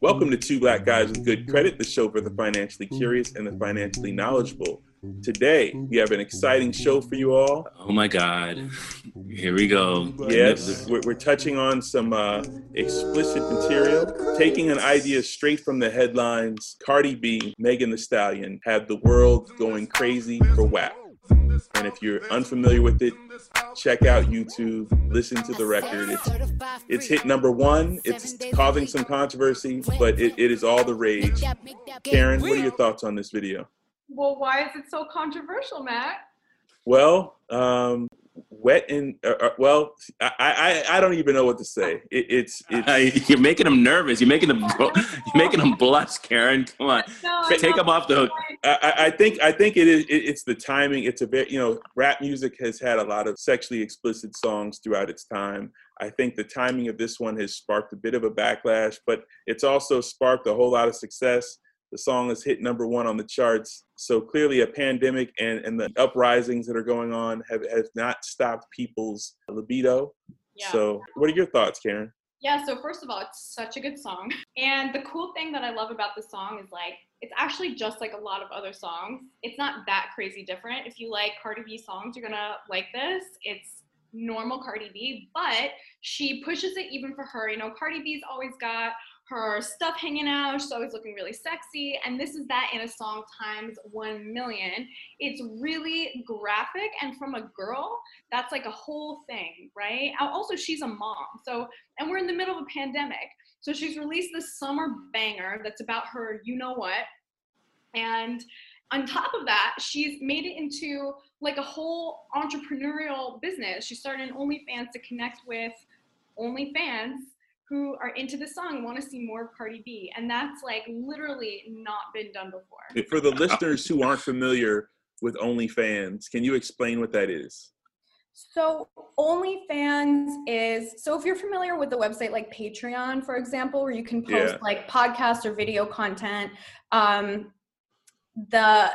Welcome to Two Black Guys with Good Credit, the show for the financially curious and the financially knowledgeable. Today, we have an exciting show for you all. Oh my God. Here we go. Yes, we're, we're touching on some uh, explicit material, taking an idea straight from the headlines. Cardi B, Megan Thee Stallion have the world going crazy for WAP. And if you're unfamiliar with it, check out YouTube, listen to the record. It's it's hit number one. It's causing some controversy, but it, it is all the rage. Karen, what are your thoughts on this video? Well, why is it so controversial, Matt? Well, um, wet and uh, uh, well, I, I I don't even know what to say. It, it's it's Uh, you're making them nervous. You're making them. You're making them blush, Karen. Come on, No, take know. them off the hook. I, I- I think I think it is it, it's the timing. It's a bit you know rap music has had a lot of sexually explicit songs throughout its time. I think the timing of this one has sparked a bit of a backlash, but it's also sparked a whole lot of success. The song has hit number one on the charts. So clearly, a pandemic and, and the uprisings that are going on have, have not stopped people's libido. Yeah. So, what are your thoughts, Karen? Yeah, so first of all, it's such a good song. And the cool thing that I love about the song is like, it's actually just like a lot of other songs. It's not that crazy different. If you like Cardi B songs, you're gonna like this. It's normal Cardi B, but she pushes it even for her. You know, Cardi B's always got her stuff hanging out. She's always looking really sexy. And this is that in a song times 1 million. It's really graphic. And from a girl, that's like a whole thing, right? Also, she's a mom. So, and we're in the middle of a pandemic. So she's released this summer banger that's about her, you know what. And on top of that, she's made it into like a whole entrepreneurial business. She started an OnlyFans to connect with OnlyFans who are into the song and want to see more of Cardi B. And that's like literally not been done before. For the listeners who aren't familiar with OnlyFans, can you explain what that is? So OnlyFans is so if you're familiar with the website like Patreon, for example, where you can post Yeah. like podcast or video content, um, the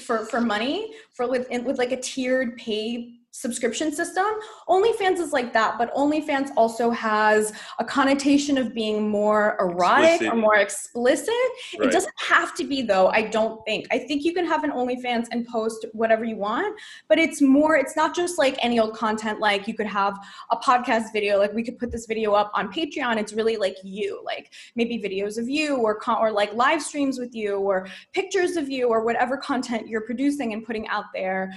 for for money for with with like a tiered pay subscription system. OnlyFans is like that, but OnlyFans also has a connotation of being more erotic Explicit. or more explicit. Right. It doesn't have to be though, I don't think. I think you can have an OnlyFans and post whatever you want, but it's more, it's not just like any old content like you could have a podcast video, like we could put this video up on Patreon. It's really like you, like maybe videos of you or con- or like live streams with you or pictures of you or whatever content you're producing and putting out there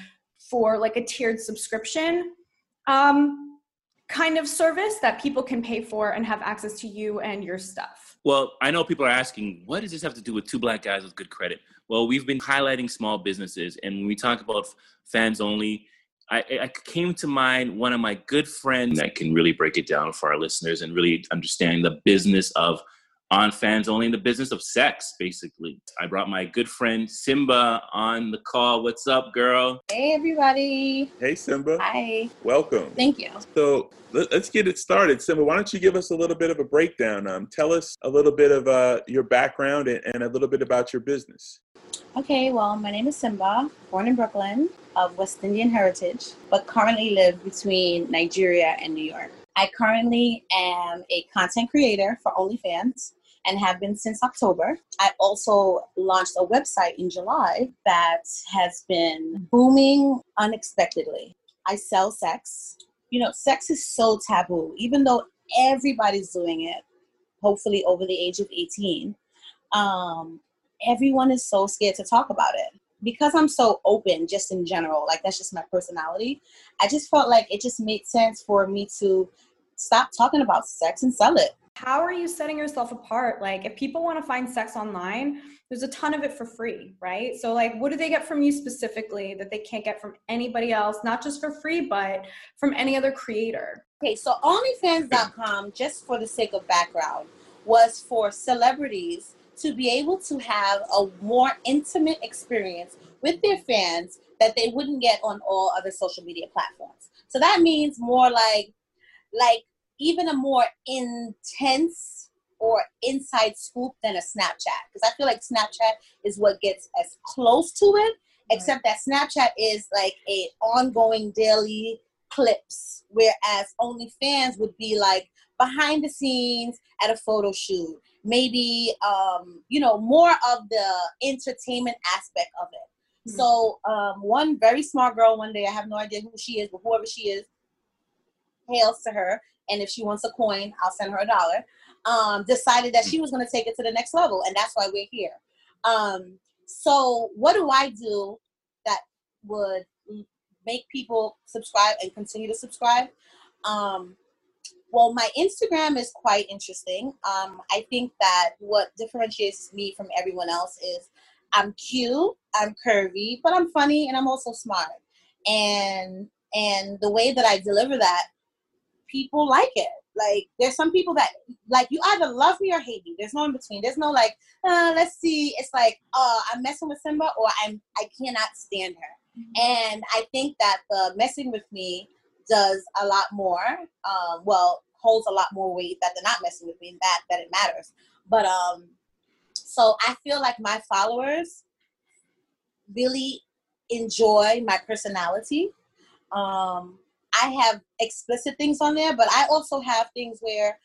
for like a tiered subscription um, kind of service that people can pay for and have access to you and your stuff. Well, I know people are asking, what does this have to do with two black guys with good credit? Well, we've been highlighting small businesses, and when we talk about fans only, I, I came to mind one of my good friends that can really break it down for our listeners and really understand the business of on fans only in the business of sex, basically. I brought my good friend Simba on the call. What's up, girl? Hey everybody. Hey, Simba. Hi. Welcome. Thank you. So let, us get it started. Simba, why don't you give us a little bit of a breakdown? Um, tell us a little bit of uh, your background and, and a little bit about your business. Okay, well, my name is Simba, born in Brooklyn, of West Indian heritage, but currently live between Nigeria and New York. I currently am a content creator for OnlyFans and have been since October. I also launched a website in July that has been booming unexpectedly. I sell sex. You know, sex is so taboo, even though everybody's doing it, hopefully over the age of 18. Um, everyone is so scared to talk about it. Because I'm so open, just in general, like that's just my personality, I just felt like it just made sense for me to stop talking about sex and sell it how are you setting yourself apart? Like if people want to find sex online there's a ton of it for free right? So like what do they get from you specifically that they can't get from anybody else? Not just for free but from any other creator. Okay so onlyfans.com just for the sake of background was for celebrities to be able to have a more intimate experience with their fans that they wouldn't get on all other social media platforms. So that means more like like even a more intense or inside scoop than a Snapchat. Because I feel like Snapchat is what gets as close to it, except that Snapchat is like a ongoing daily clips, whereas OnlyFans would be like behind the scenes at a photo shoot. Maybe um, you know, more of the entertainment aspect of it. Mm-hmm. So um, one very smart girl one day, I have no idea who she is, but whoever she is, hails to her and if she wants a coin, I'll send her a dollar. Um, decided that she was going to take it to the next level, and that's why we're here. Um, so, what do I do that would make people subscribe and continue to subscribe? Um, well, my Instagram is quite interesting. Um, I think that what differentiates me from everyone else is I'm cute, I'm curvy, but I'm funny and I'm also smart. And and the way that I deliver that people like it. Like there's some people that like you either love me or hate me. There's no in between. There's no like, uh, let's see. It's like, uh, I'm messing with Simba or I'm I cannot stand her. Mm-hmm. And I think that the messing with me does a lot more. Um, well, holds a lot more weight that they're not messing with me. and That that it matters. But um, so I feel like my followers really enjoy my personality. Um, I have explicit things on there, but I also have things where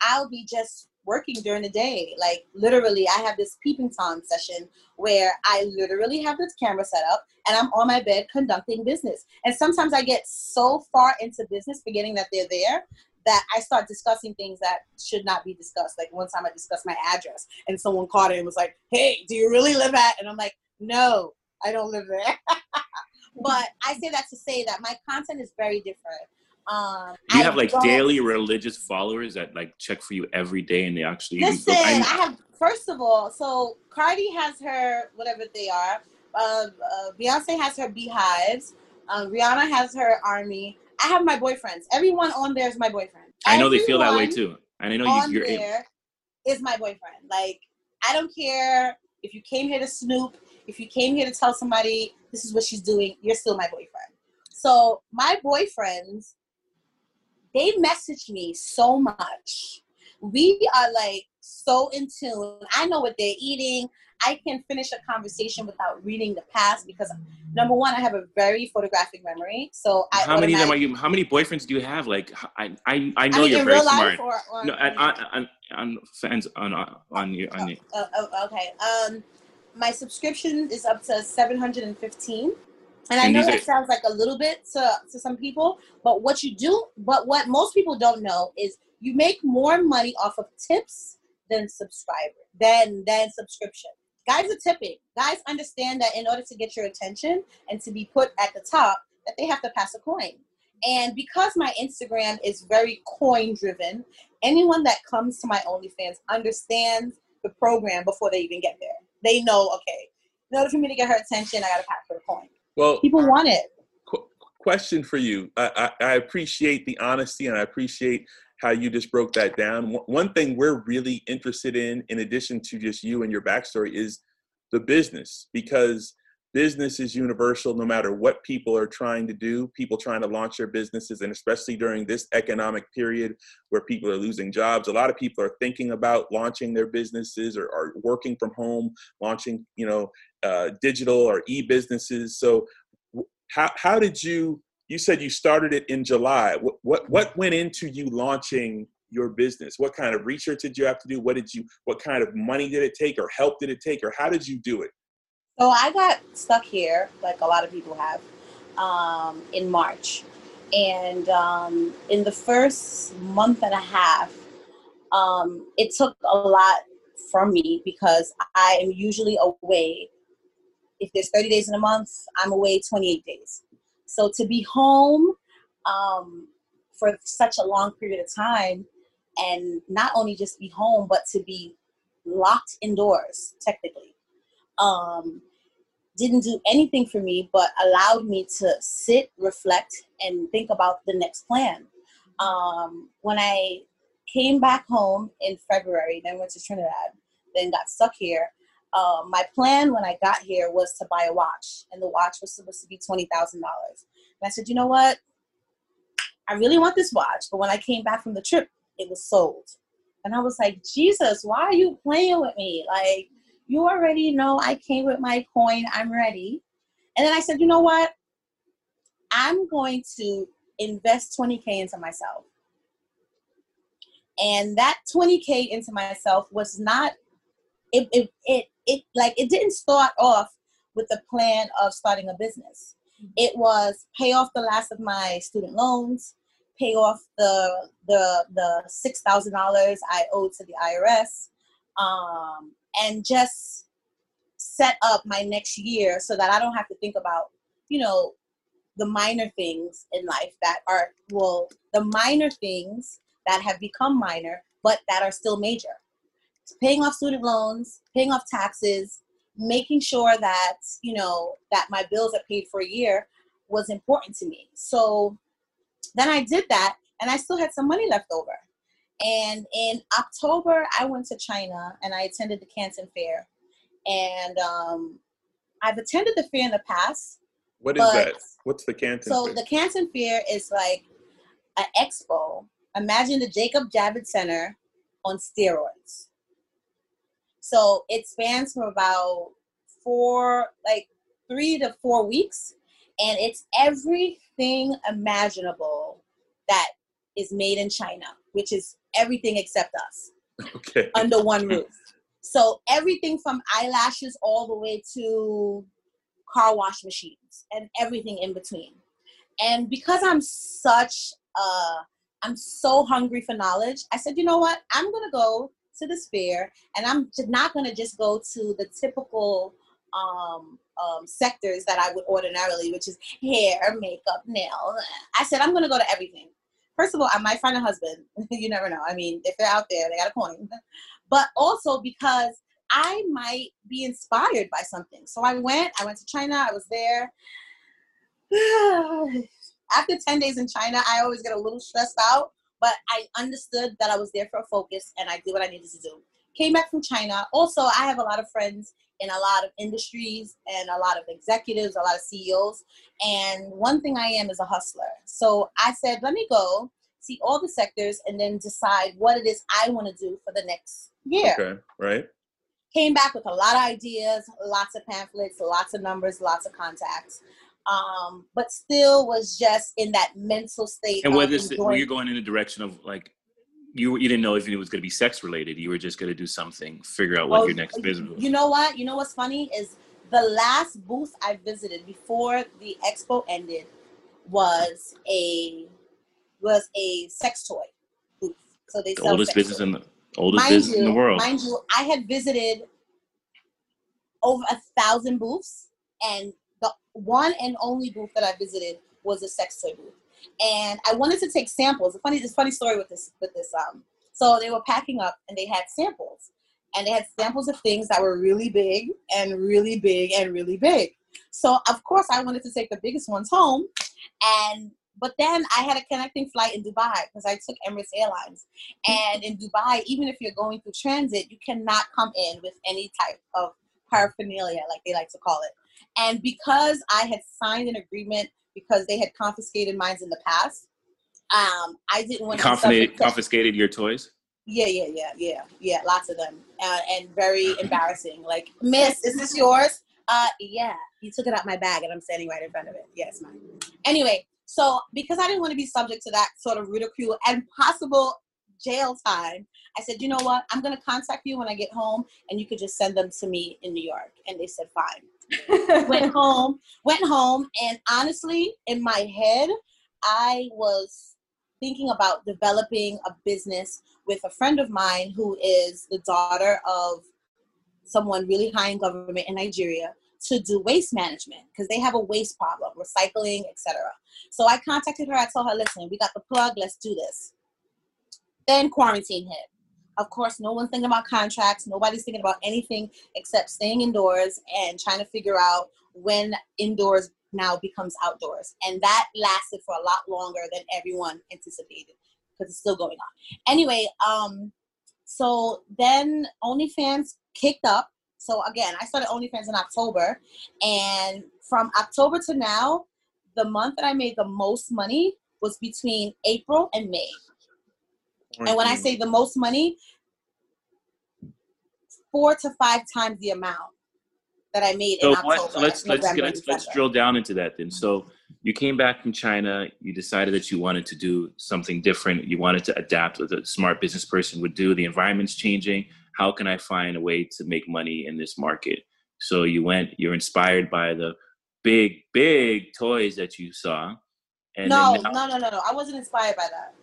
I'll be just working during the day. Like literally, I have this peeping tom session where I literally have this camera set up and I'm on my bed conducting business. And sometimes I get so far into business, forgetting that they're there, that I start discussing things that should not be discussed. Like one time I discussed my address and someone caught it and was like, Hey, do you really live at? And I'm like, No, I don't live there. but I say that to say that my content is very different. Um, you I have like daily religious followers that like check for you every day, and they actually listen. I, I have first of all, so Cardi has her whatever they are. Uh, uh, Beyonce has her beehives. Um, Rihanna has her army. I have my boyfriends. Everyone on there is my boyfriend. I know Everyone they feel that way too. And I know you, you're there is my boyfriend. Like I don't care if you came here to snoop. If you came here to tell somebody this is what she's doing, you're still my boyfriend. So my boyfriends, they message me so much. We are like so in tune. I know what they're eating. I can finish a conversation without reading the past because number one, I have a very photographic memory. So I how many of them are you? How many boyfriends do you have? Like I I, I know I mean, you're very smart. Or, or, no, on, on, on fans on on your on your. Oh, oh, okay. Um, my subscription is up to 715 and I know that sounds like a little bit to, to some people, but what you do, but what most people don't know is you make more money off of tips than subscriber, than than subscription. Guys are tipping. Guys understand that in order to get your attention and to be put at the top, that they have to pass a coin. And because my Instagram is very coin driven, anyone that comes to my OnlyFans understands the program before they even get there they know, okay, in order for me to get her attention, I got to pass her a coin. Well, people want it. Qu- question for you. I, I, I appreciate the honesty and I appreciate how you just broke that down. One thing we're really interested in, in addition to just you and your backstory, is the business because business is universal no matter what people are trying to do people trying to launch their businesses and especially during this economic period where people are losing jobs a lot of people are thinking about launching their businesses or working from home launching you know uh, digital or e-businesses. So how, how did you you said you started it in july. What, what what went into you launching your business? What kind of research did you have to do? What did you what kind of money did it take or help did it take or how did you do it so I got stuck here, like a lot of people have, um, in March. And um, in the first month and a half, um, it took a lot from me because I am usually away. If there's 30 days in a month, I'm away 28 days. So to be home um, for such a long period of time and not only just be home, but to be locked indoors, technically um, didn't do anything for me but allowed me to sit, reflect, and think about the next plan. Um, when I came back home in February, then went to Trinidad, then got stuck here. Uh, my plan when I got here was to buy a watch, and the watch was supposed to be twenty thousand dollars. And I said, you know what? I really want this watch, but when I came back from the trip, it was sold. And I was like, Jesus, why are you playing with me? Like, you already know I came with my coin, I'm ready. And then I said, you know what? I'm going to invest 20K into myself. And that 20K into myself was not, it, it, it, it like, it didn't start off with the plan of starting a business. It was pay off the last of my student loans, pay off the the the six thousand dollars I owed to the IRS, um, and just set up my next year so that I don't have to think about, you know, the minor things in life that are, well, the minor things that have become minor, but that are still major. paying off student loans, paying off taxes, making sure that, you know, that my bills are paid for a year was important to me. So then I did that and I still had some money left over. And in October, I went to China and I attended the Canton Fair. And um, I've attended the fair in the past. What is that? What's the Canton Fair? so Fair? the Canton Fair is like an expo. Imagine the Jacob Javits Center on steroids. So it spans from about four, like three to four weeks, and it's everything imaginable that is made in China, which is everything except us. Okay. Under one roof. So everything from eyelashes all the way to car wash machines and everything in between. And because I'm such uh I'm so hungry for knowledge, I said, you know what? I'm gonna go to this fair and I'm not gonna just go to the typical um, um, sectors that I would ordinarily, which is hair, makeup, nail. I said, I'm gonna go to everything first of all, I might find a husband. you never know. I mean, if they're out there, they got a point. But also because I might be inspired by something. So I went, I went to China, I was there. After 10 days in China, I always get a little stressed out, but I understood that I was there for a focus and I did what I needed to do. Came back from China. Also, I have a lot of friends in a lot of industries and a lot of executives, a lot of CEOs. And one thing I am is a hustler. So I said, let me go see all the sectors and then decide what it is I want to do for the next year. Okay, right. Came back with a lot of ideas, lots of pamphlets, lots of numbers, lots of contacts. Um, but still was just in that mental state. And whether were you going in the direction of like you you didn't know if it was going to be sex related. You were just going to do something, figure out what well, your next business was. You know what? You know what's funny is the last booth I visited before the expo ended was a was a sex toy booth. So they the oldest business toys. in the oldest mind business you, in the world. Mind you, I had visited over a thousand booths, and the one and only booth that I visited was a sex toy booth and I wanted to take samples. A funny, this funny story with this with this. Um, so they were packing up and they had samples, and they had samples of things that were really big and really big and really big. So of course I wanted to take the biggest ones home, and but then I had a connecting flight in Dubai because I took Emirates Airlines, and in Dubai, even if you're going through transit, you cannot come in with any type of paraphernalia, like they like to call it. And because I had signed an agreement because they had confiscated mines in the past, um, I didn't want to confiscated, confiscated your toys. Yeah, yeah, yeah, yeah, yeah. Lots of them, uh, and very embarrassing. Like, Miss, is this yours? Uh, yeah. You took it out my bag, and I'm standing right in front of it. Yes, yeah, mine. Anyway, so because I didn't want to be subject to that sort of ridicule and possible jail time, I said, you know what? I'm gonna contact you when I get home, and you could just send them to me in New York. And they said, fine. Went home, went home, and honestly, in my head, I was thinking about developing a business with a friend of mine who is the daughter of someone really high in government in Nigeria to do waste management because they have a waste problem, recycling, etc. So I contacted her. I told her, listen, we got the plug. Let's do this. Then quarantine hit. Of course, no one's thinking about contracts. Nobody's thinking about anything except staying indoors and trying to figure out when indoors now becomes outdoors. And that lasted for a lot longer than everyone anticipated because it's still going on. Anyway, um, so then OnlyFans kicked up. So again, I started OnlyFans in October, and from October to now, the month that I made the most money was between April and May. And when I say the most money, four to five times the amount that I made so in October. What, let's let's let's let's drill down into that then. So you came back from China. You decided that you wanted to do something different. You wanted to adapt what a smart business person would do. The environment's changing. How can I find a way to make money in this market? So you went. You're inspired by the big big toys that you saw. And no, now, no, no, no, no. I wasn't inspired by that.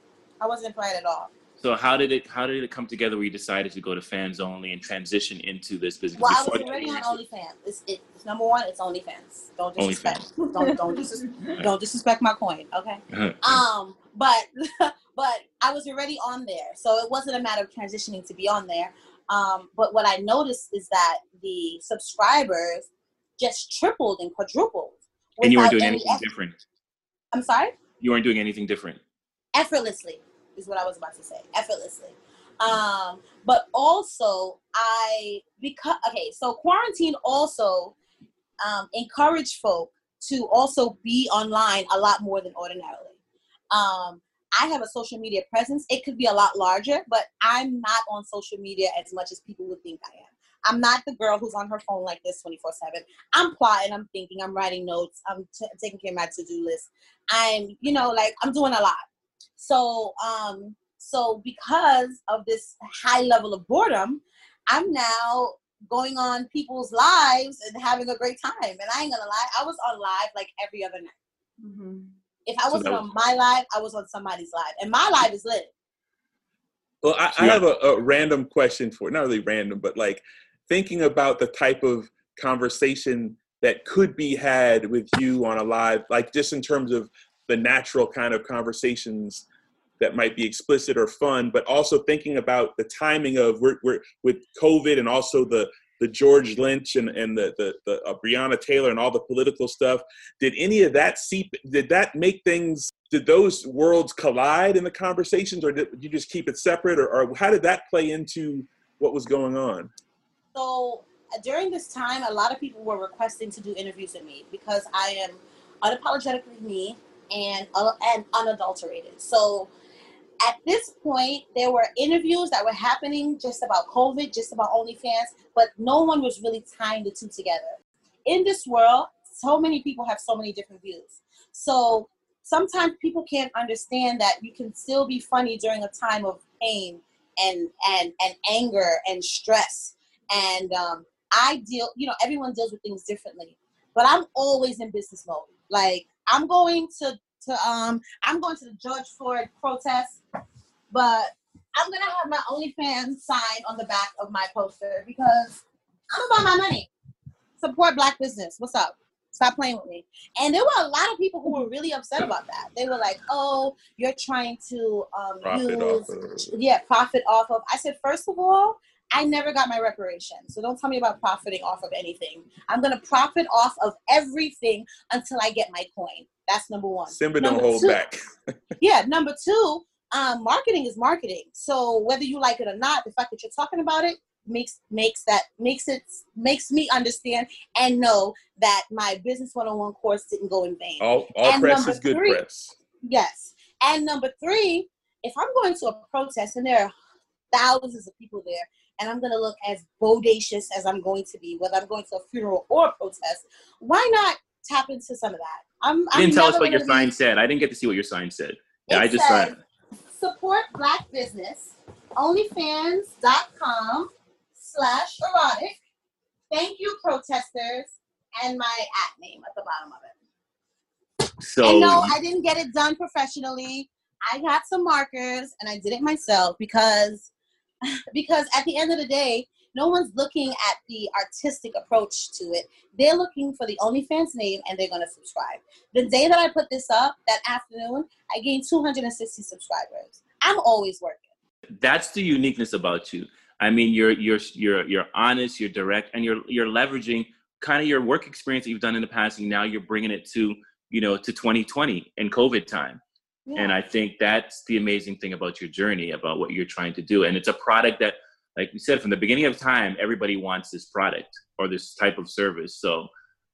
I wasn't inspired at all. So how did it how did it come together where you decided to go to fans only and transition into this business? Well, I was already on OnlyFans. It's, it's number one. It's OnlyFans. Don't disrespect. OnlyFans. Don't don't disrespect, don't disrespect my coin. Okay. Um, but but I was already on there, so it wasn't a matter of transitioning to be on there. Um, but what I noticed is that the subscribers just tripled and quadrupled. And you weren't doing anything effort. different. I'm sorry. You weren't doing anything different. Effortlessly is what I was about to say. Effortlessly. Um, but also I because okay, so quarantine also um, encouraged folk to also be online a lot more than ordinarily. Um, I have a social media presence. It could be a lot larger, but I'm not on social media as much as people would think I am. I'm not the girl who's on her phone like this 24 7. I'm plotting, I'm thinking, I'm writing notes, I'm t- taking care of my to do list. I'm, you know, like I'm doing a lot. So, um, so because of this high level of boredom, I'm now going on people's lives and having a great time. And I ain't gonna lie, I was on live like every other night. Mm-hmm. If I wasn't was- on my live, I was on somebody's live, and my live is lit. Well, I, I have a, a, random question for not really random, but like thinking about the type of conversation that could be had with you on a live, like just in terms of the natural kind of conversations that might be explicit or fun, but also thinking about the timing of we're, we're with COVID and also the the George Lynch and, and the the, the uh, Breonna Taylor and all the political stuff. Did any of that seep? Did that make things? Did those worlds collide in the conversations, or did you just keep it separate, or, or how did that play into what was going on? So uh, during this time, a lot of people were requesting to do interviews with me because I am unapologetically me and uh, and unadulterated. So at this point, there were interviews that were happening just about COVID, just about OnlyFans, but no one was really tying the two together. In this world, so many people have so many different views. So sometimes people can't understand that you can still be funny during a time of pain and and and anger and stress. And um, I deal, you know, everyone deals with things differently. But I'm always in business mode. Like I'm going to to um I'm going to the George Floyd protest, but I'm gonna have my OnlyFans sign on the back of my poster because I'm about my money. Support black business. What's up? Stop playing with me. And there were a lot of people who were really upset about that. They were like, "Oh, you're trying to um, use, of. yeah, profit off of." I said, first of all, I never got my reparations. So don't tell me about profiting off of anything. I'm going to profit off of everything until I get my coin. That's number one. Simba number don't hold two, back. yeah. Number two, um, marketing is marketing. So whether you like it or not, the fact that you're talking about it, makes makes that makes it makes me understand and know that my business 101 course didn't go in vain. All, all And press is good three- press. Yes. And number three, if I'm going to a protest and there are thousands of people there, and I'm going to look as bodacious as I'm going to be, whether I'm going to a funeral or a protest, why not tap into some of that? I'm, You I'm didn't tell us what your be- sign said. I didn't get to see what your sign said. Yeah, It I just it. Support black business, onlyfans.com slash erotic. Thank you, protesters, and my at name at the bottom of it. So and no, I didn't get it done professionally. I got some markers and I did it myself because because at the end of the day, no one's looking at the artistic approach to it. They're looking for the OnlyFans name and they're gonna subscribe. The day that I put this up, that afternoon, I gained 260 subscribers. I'm always working. that's the uniqueness about you. I mean, you're you're you're you're honest, you're direct, and you're you're leveraging kind of your work experience that you've done in the past, and now you're bringing it to you know to 2020 and COVID time. And I think that's the amazing thing about your journey, about what you're trying to do. And it's a product that, like we said, from the beginning of time, everybody wants this product or this type of service. So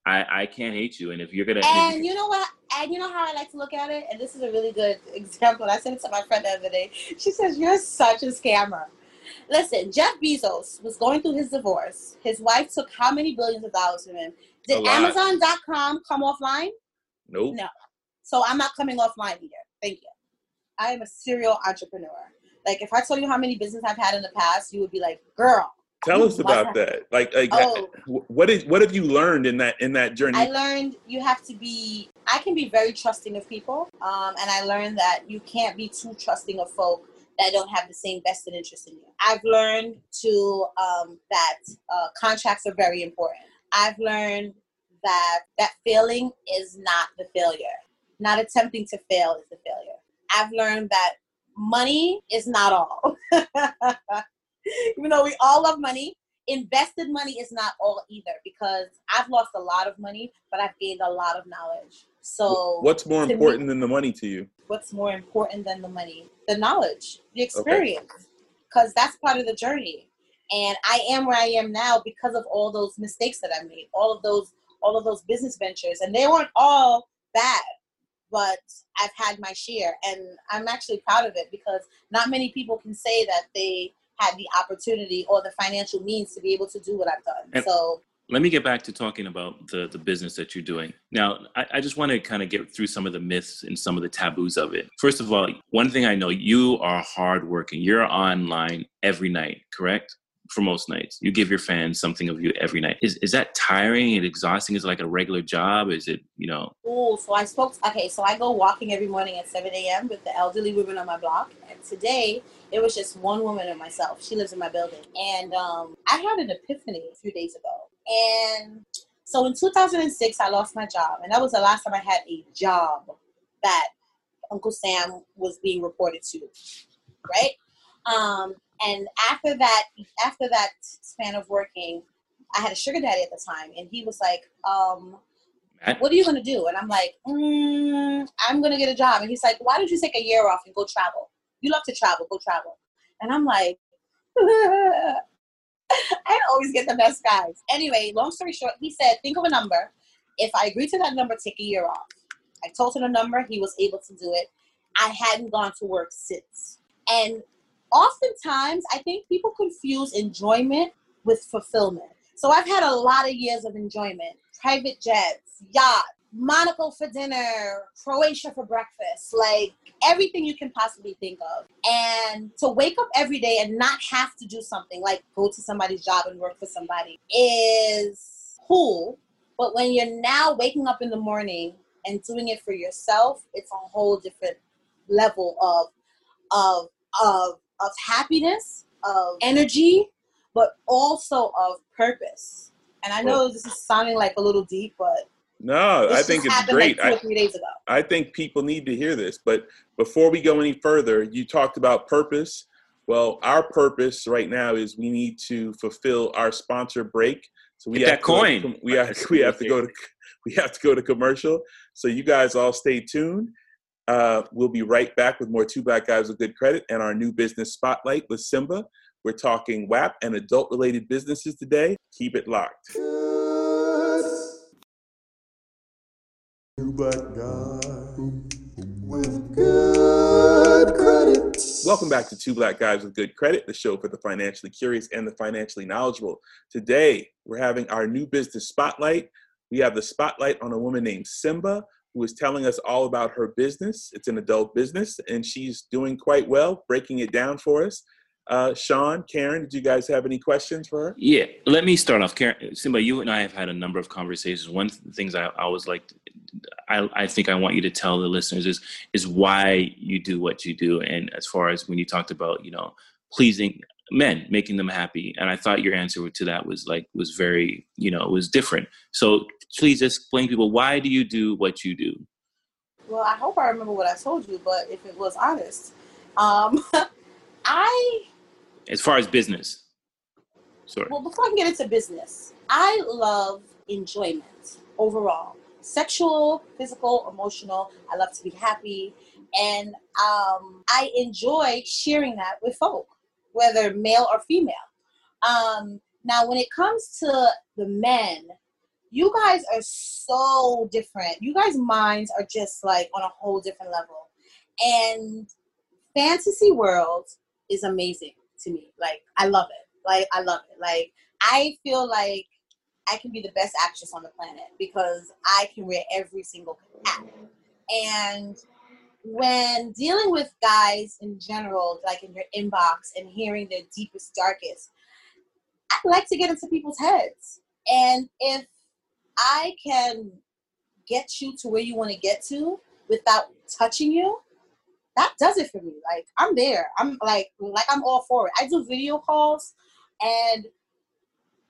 I, I can't hate you. And if you're gonna, And you know what? And you know how I like to look at it? And this is a really good example. I said it to my friend the other day. She says, You're such a scammer. Listen, Jeff Bezos was going through his divorce. His wife took how many billions of dollars from him? Did. Amazon.com come offline? Nope. No. So I'm not coming offline either. Thank you. I am a serial entrepreneur. Like if I told you how many business I've had in the past, you would be like, girl. Tell us about that. Like, like, Oh. what is what have you learned in that in that journey? I learned you have to be. I can be very trusting of people, um, and I learned that you can't be too trusting of folk that don't have the same vested interest in you. I've learned to um, that uh, contracts are very important. I've learned that that failing is not the failure. Not attempting to fail is a failure. I've learned that money is not all. Even though we all love money, invested money is not all either because I've lost a lot of money, but I've gained a lot of knowledge. So, What's more to me- important than the money to you? what's more important than the money? The knowledge, the experience, because that's part of the journey. And I am where I am now because of all those mistakes that I made, all of those, all of those business ventures, and they weren't all bad, but I've had my share, and I'm actually proud of it because not many people can say that they had the opportunity or the financial means to be able to do what I've done. And- so let me get back to talking about the the business that you're doing. Now i, I just want to kind of get through some of the myths and some of the taboos of it. First of all one thing i know you are hardworking. You're online every night correct for most nights you give your fans something of you every night is, is that tiring and exhausting is it like a regular job is it you know Oh, so I spoke. Okay, so I go walking every morning at 7 a.m. with the elderly women on my block. And today, it was just one woman and myself. She lives in my building. And um, I had an epiphany a few days ago. And so in 2006, I lost my job. And that was the last time I had a job that Uncle Sam was being reported to. Right? Um, and after that, after that span of working, I had a sugar daddy at the time. And he was like, um, what are you going to do? And I'm like, mm, I'm going to get a job. And he's like, why don't you take a year off and go travel? You love to travel, go travel. And I'm like, I always get the best guys. Anyway, long story short, he said, think of a number. If I agree to that number, take a year off. I told him the number. He was able to do it. I hadn't gone to work since. And oftentimes, I think people confuse enjoyment with fulfillment. So I've had a lot of years of enjoyment private jets, yacht, Monaco for dinner, Croatia for breakfast, like everything you can possibly think of. And to wake up every day and not have to do something like go to somebody's job and work for somebody is cool. But when you're now waking up in the morning and doing it for yourself, it's a whole different level of of of of happiness, of energy, but also of purpose. And I know this is sounding like a little deep, but No, this I think just it's great. like two or I, three days ago. I think people need to hear this. But before we go any further, you talked about purpose. Well, our purpose right now is we need to fulfill our sponsor break. So we Get have that to to coin. we have we have to go to we have to go to commercial. So you guys all stay tuned. Uh, we'll be right back with more Two Black Guys with Good Credit and our new business spotlight with Simba. We're talking WAP and adult related businesses today. Keep it locked. with good credit. Welcome back to Two Black Guys with Good Credit, the show for the financially curious and the financially knowledgeable. Today, we're having our new business spotlight. We have the spotlight on a woman named Simba, who is telling us all about her business. It's an adult business, and she's doing quite well, breaking it down for us. Uh, Sean, Karen, did you guys have any questions for her? Yeah, let me start off. Karen, Simba, you and I have had a number of conversations. One of the things I always like, I, I think I want you to tell the listeners is is why you do what you do. And as far as when you talked about, you know, pleasing men, making them happy, and I thought your answer to that was like was very, you know, was different. So please explain to people why do you do what you do? Well, I hope I remember what I told you, but if it was honest, um, I as far as business? Sorry. Well, before I can get into business, I love enjoyment overall sexual, physical, emotional. I love to be happy. And um, I enjoy sharing that with folk, whether male or female. Um, now, when it comes to the men, you guys are so different. You guys' minds are just like on a whole different level. And fantasy world is amazing to me. Like I love it. Like I love it. Like I feel like I can be the best actress on the planet because I can wear every single hat. And when dealing with guys in general, like in your inbox and hearing their deepest, darkest, I like to get into people's heads. And if I can get you to where you want to get to without touching you, that does it for me. Like I'm there. I'm like like I'm all for it. I do video calls and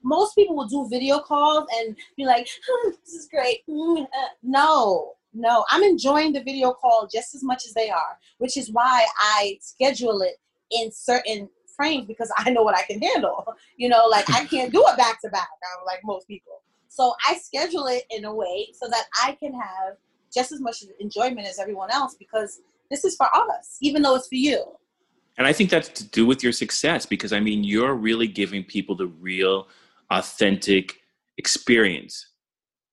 most people will do video calls and be like, oh, this is great. Uh, no, no, I'm enjoying the video call just as much as they are, which is why I schedule it in certain frames because I know what I can handle. You know, like I can't do it back to back, like most people. So I schedule it in a way so that I can have just as much enjoyment as everyone else because this is for us, even though it's for you. And I think that's to do with your success because I mean, you're really giving people the real, authentic experience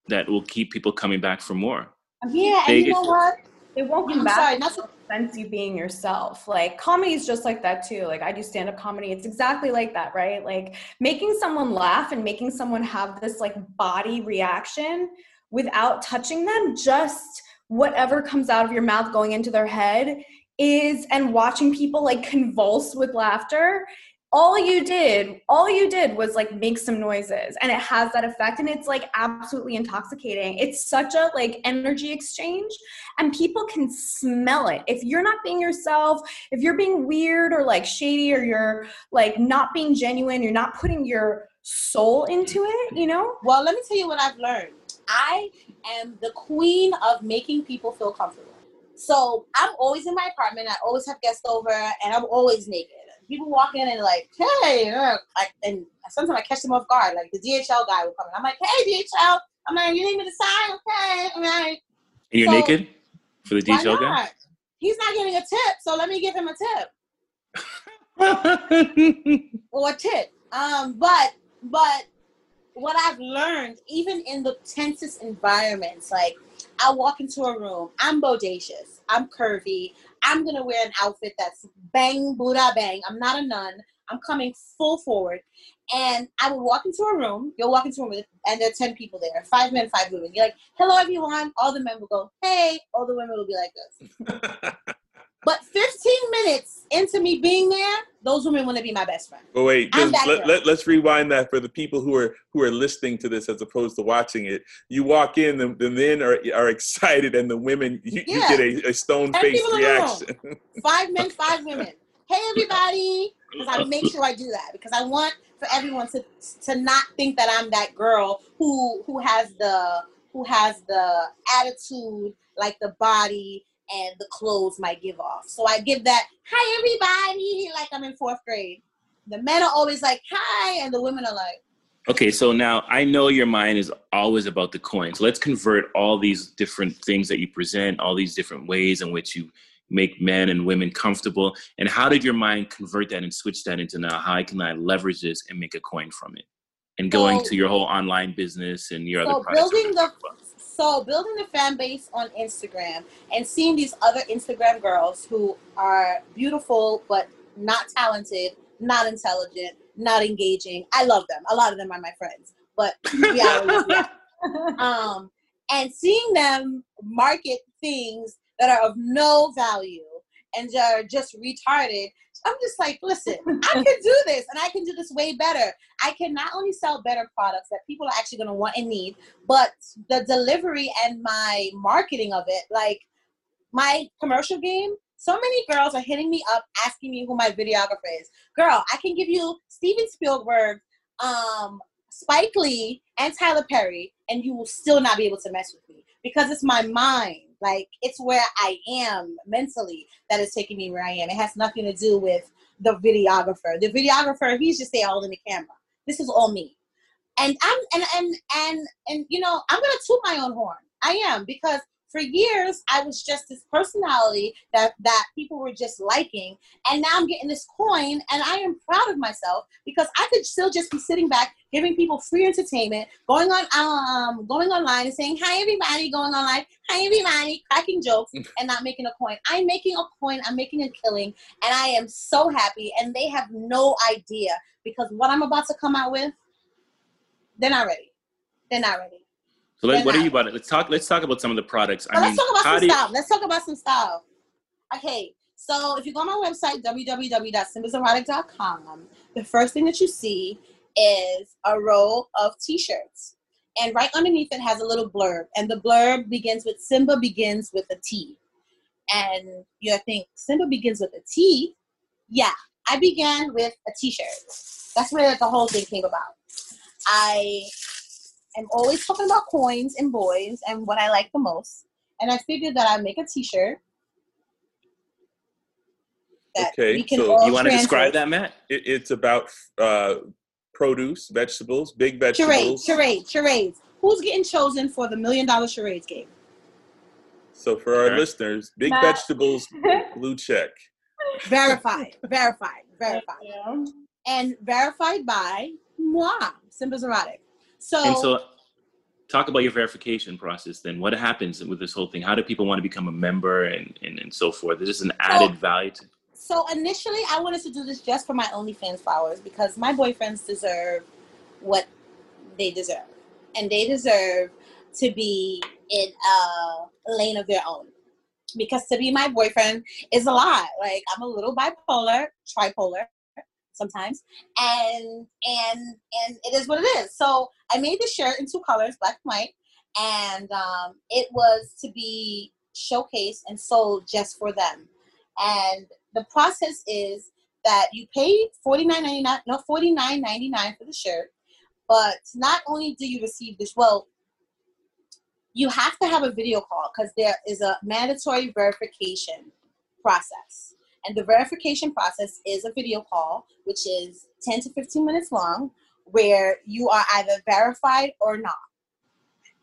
that will keep people coming back for more. Yeah, and you know what? It won't come I'm back. Sorry, to sense you being yourself. Like comedy is just like that too. Like I do stand up comedy. It's exactly like that, right? Like making someone laugh and making someone have this like body reaction without touching them just whatever comes out of your mouth going into their head is and watching people like convulse with laughter all you did all you did was like make some noises and it has that effect and it's like absolutely intoxicating it's such a like energy exchange and people can smell it if you're not being yourself if you're being weird or like shady or you're like not being genuine you're not putting your soul into it you know well let me tell you what i've learned I am the queen of making people feel comfortable. So I'm always in my apartment. I always have guests over, and I'm always naked. People walk in and like, hey, like, and sometimes I catch them off guard. Like the DHL guy will come in. I'm like, hey, DHL. I'm like, you need me to sign? Okay. I'm like, and you're so, naked for the DHL guy. He's not getting a tip, so let me give him a tip. or a tip. Um, but but what I've learned, even in the tensest environments, like I walk into a room, I'm bodacious, I'm curvy, I'm gonna wear an outfit that's bang, Buddha bang. I'm not a nun. I'm coming full forward. And I will walk into a room, you'll walk into a room, and there are 10 people there, five men, five women. You're like, hello, everyone. All the men will go, hey. All the women will be like this. But 15 minutes into me being there, those women want to be my best friend. But wait, let, let, us rewind that for the people who are who are listening to this as opposed to watching it. You walk in, the, the men are are excited, and the women you, yeah. you get a, a stone faced reaction. Five men, five women. Hey, everybody! Because I make sure I do that because I want for everyone to to not think that I'm that girl who who has the who has the attitude like the body and the clothes might give off. So I give that, hi everybody, like I'm in fourth grade. The men are always like, hi, and the women are like, Okay, so now I know your mind is always about the coins. Let's convert all these different things that you present, all these different ways in which you make men and women comfortable? And how did your mind convert that and switch that into now how can I leverage this and make a coin from it? And going So- to your whole online business and your so other products. building the so building the fan base on Instagram and seeing these other Instagram girls who are beautiful but not talented, not intelligent, not engaging. I love them. A lot of them are my friends, but is reality. um, and seeing them market things that are of no value and are just retarded, I'm just like, listen, I can do this and I can do this way better. I can not only sell better products that people are actually going to want and need, but the delivery and my marketing of it, like my commercial game. So many girls are hitting me up asking me who my videographer is. Girl, I can give you Steven Spielberg, um, Spike Lee, and Tyler Perry, and you will still not be able to mess with me because it's my mind. Like it's where I am mentally that is taking me where I am. It has nothing to do with the videographer. The videographer, he's just there holding the camera. This is all me. And I'm and and and and you know, I'm gonna toot my own horn. I am because for years I was just this personality that that people were just liking, and now I'm getting this coin, and I am proud of myself because I could still just be sitting back, giving people free entertainment, going on um going online and saying hi everybody, going online, hi everybody, cracking jokes, and not making a coin. I'm making a coin, I'm making a killing, and I am so happy, and they have no idea because what I'm about to come out with, they're not ready. They're not ready. So let, what are you about it? Let's talk. Let's talk about some of the products. I mean, let's talk about some you, stuff. Let's talk about some stuff. Okay, so if you go on my website, www.simbaserotic.com, the first thing that you see is a row of t-shirts. And right underneath it has a little blurb. And the blurb begins with Simba begins with a T. And you think, Simba begins with a T? Yeah, I began with a t-shirt. That's where the whole thing came about. I am always talking about coins and boys and what I like the most. And I figured that I'd make a t-shirt Okay, so you want to describe that, Matt? It, it's about uh, produce, vegetables, big vegetables. charades, charades. Charades. Who's getting chosen for the million dollar charades game? So for our Okay. listeners, big Matt. vegetables, blue check. Verified, verified, verified. And verified by moi, Simba's Erotic. So, And so, talk about your verification process. Then, what happens with this whole thing? How do people want to become a member and and, and so forth? Is this an added value to? so initially I wanted to do this just for my OnlyFans followers because my boyfriends deserve what they deserve. And they deserve to be in a lane of their own. Because to be my boyfriend is a lot. Like I'm a little bipolar, tripolar sometimes. And and and it is what it is. So I made the shirt in two colors, black and white. And um, it was to be showcased and sold just for them. And the process is that you pay forty nine ninety nine, no forty nine ninety nine for the shirt, but not only do you receive this, well, you have to have a video call because there is a mandatory verification process, and the verification process is a video call, which is ten to fifteen minutes long, where you are either verified or not.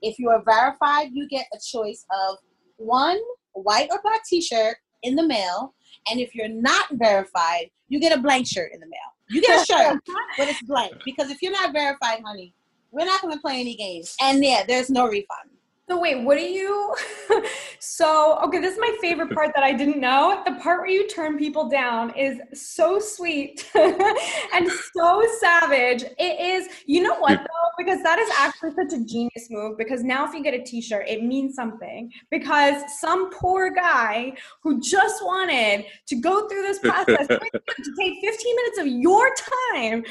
If you are verified, you get a choice of one white or black T-shirt in the mail, and if you're not verified, you get a blank shirt in the mail. You get a shirt, but it's blank because if you're not verified, honey, we're not going to play any games. And yeah, there's no refund. So wait, what do you? so okay, this is my favorite part that I didn't know. The part where you turn people down is so sweet and so savage. It is. You know what though? Because that is actually such a genius move. Because now if you get a T-shirt, it means something. Because some poor guy who just wanted to go through this process to take 15 minutes of your time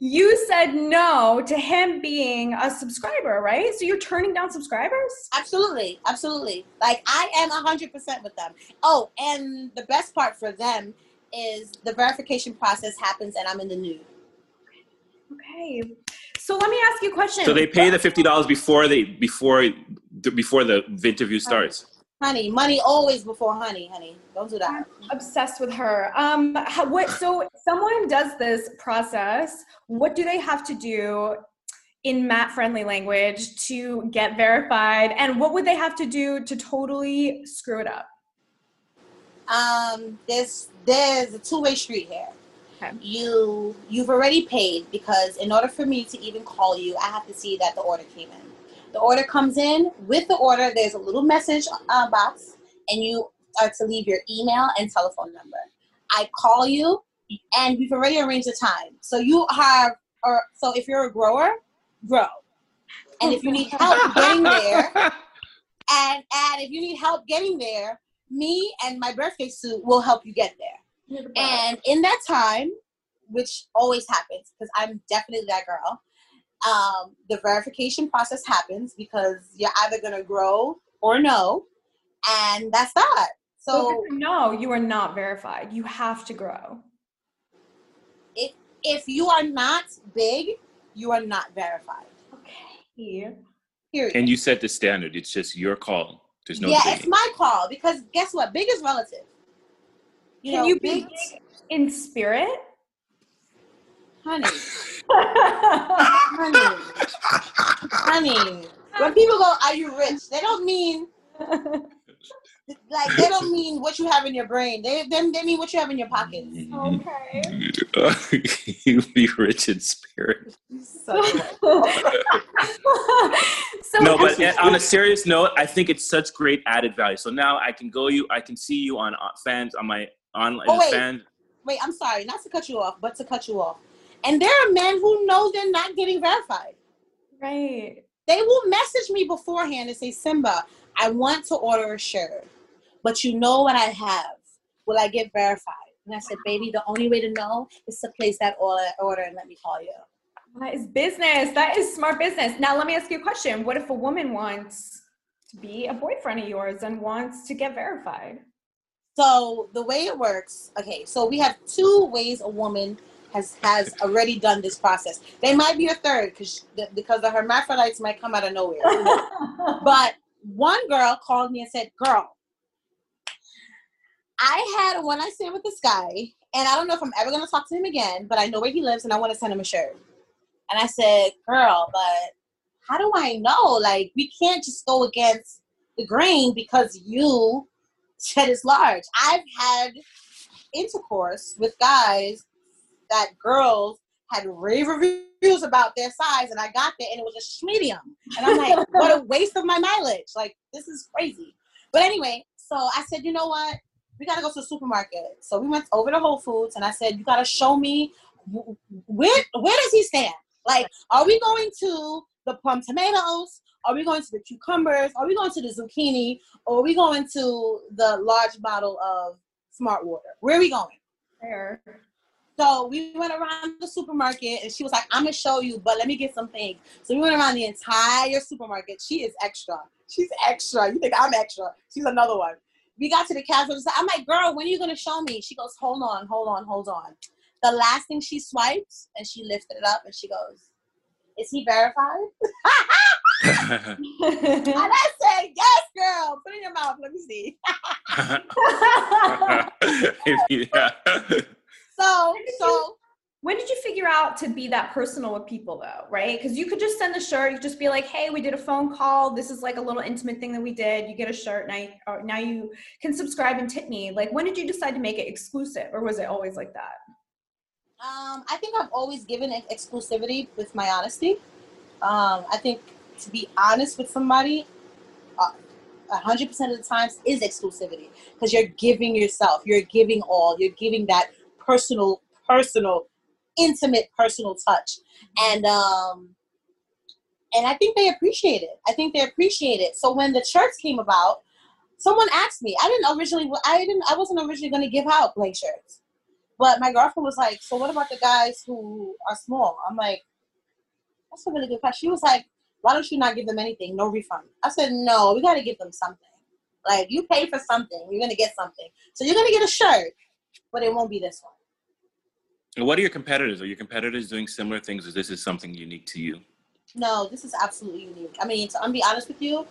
you said no to him being a subscriber, right? So you're turning down subscribers? Absolutely, absolutely. Like I am hundred percent with them. Oh, and the best part for them is the verification process happens, and I'm in the nude. Okay. So let me ask you a question. So they pay the fifty dollars before they before before the interview starts. Honey, money always before honey, honey. Don't do that. obsessed with her. Um, how, what? So someone does this process. What do they have to do in mat friendly language to get verified? And what would they have to do to totally screw it up? Um, there's there's a two way street here. Okay. You you've already paid because in order for me to even call you, I have to see that the order came in. The order comes in with the order. There's a little message uh, box, and you are to leave your email and telephone number. I call you, and we've already arranged a time. So you have, or so if you're a grower, grow, and if you need help getting there, and and if you need help getting there, me and my birthday suit will help you get there. And in that time, which always happens because I'm definitely that girl, um, the verification process happens because you're either gonna grow or no, and that's that. So no, you are not verified. You have to grow. if if you are not big, you are not verified. Okay. Period. And you set the standard. It's just your call. There's no yeah, debating. it's my call because guess what? Big is relative. You Can know, you big, be big in spirit? Honey, honey, honey. When people go, "Are you rich?" They don't mean like they don't mean what you have in your brain. They they, they mean what you have in your pocket. okay. you be rich in spirit. So, so no, what- but on a serious note, I think it's such great added value. So now I can go you, I can see you on uh, fans on my online Oh, wait. fan. wait, I'm sorry, not to cut you off, but to cut you off. And there are men who know they're not getting verified. right. They will message me beforehand and say, Simba, I want to order a shirt, but you know what I have. Will I get verified? And I said, baby, the only way to know is to place that order, and let me call you. That is business. That is smart business. Now let me ask you a question. What if a woman wants to be a boyfriend of yours and wants to get verified? So the way it works, okay, so we have two ways a woman has has already done this process. They might be a third because because the hermaphrodites might come out of nowhere. but one girl called me and said, "Girl, I had one night stand with this guy, and I don't know if I'm ever gonna talk to him again, but I know where he lives, and I want to send him a shirt." And I said, "Girl, but how do I know? Like, we can't just go against the grain because you said it's large. I've had intercourse with guys that girls had rave reviews about their size, and I got there and it was a medium. And I'm like, what a waste of my mileage. Like, this is crazy. But anyway, so I said, you know what? We gotta go to the supermarket. So we went over to Whole Foods, and I said, you gotta show me where where does he stand? Like, are we going to the plum tomatoes? Are we going to the cucumbers? Are we going to the zucchini? Or are we going to the large bottle of Smart Water? Where are we going? Fair. So we went around the supermarket and she was like, I'm gonna show you, but let me get some things. So we went around the entire supermarket. She is extra. She's extra. You think I'm extra. She's another one. We got to the cash register. I'm like, girl, when are you gonna show me? She goes, hold on, hold on, hold on. The last thing she swipes and she lifted it up and she goes, Is he verified? and I said, Yes, girl. Put it in your mouth. Let me see. yeah. So so When did you figure out to be that personal with people though, right? Because you could just send a shirt, you could just be like, hey, we did a phone call. This is like a little intimate thing that we did. You get a shirt, now you, or now you can subscribe and tip me. Like, when did you decide to make it exclusive, or was it always like that? Um, I think I've always given ex- exclusivity with my honesty. Um, I think to be honest with somebody, uh, a hundred percent of the times is exclusivity because you're giving yourself, you're giving all, you're giving that personal, personal, intimate, personal touch, and um, and I think they appreciate it. I think they appreciate it. So when the shirts came about, someone asked me. I didn't originally. I didn't. I wasn't originally going to give out blank shirts. But my girlfriend was like, "So what about the guys who are small?" I'm like, "That's a really good question." She was like, "Why don't you not give them anything? No refund." I said, "No, we got to give them something. Like you pay for something, you're gonna get something. So you're gonna get a shirt, but it won't be this one." And What are your competitors? Are your competitors doing similar things, or this is something unique to you? No, this is absolutely unique. I mean, to I'm be honest with you,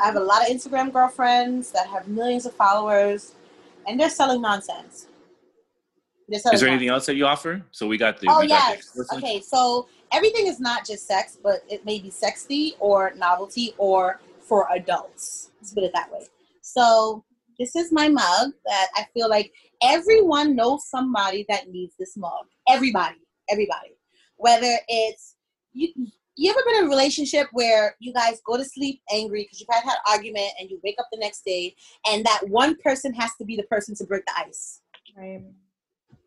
I have a lot of Instagram girlfriends that have millions of followers, and they're selling nonsense. They're selling Is there nonsense. anything else that you offer? So we got the. Oh we got the yes. Okay, so everything is not just sex, but it may be sexy or novelty or for adults. Let's put it that way. So this is my mug that I feel like everyone knows somebody that needs this mug. Everybody, everybody. Whether it's you, you ever been in a relationship where you guys go to sleep angry because you've had had an argument and you wake up the next day and that one person has to be the person to break the ice? Right.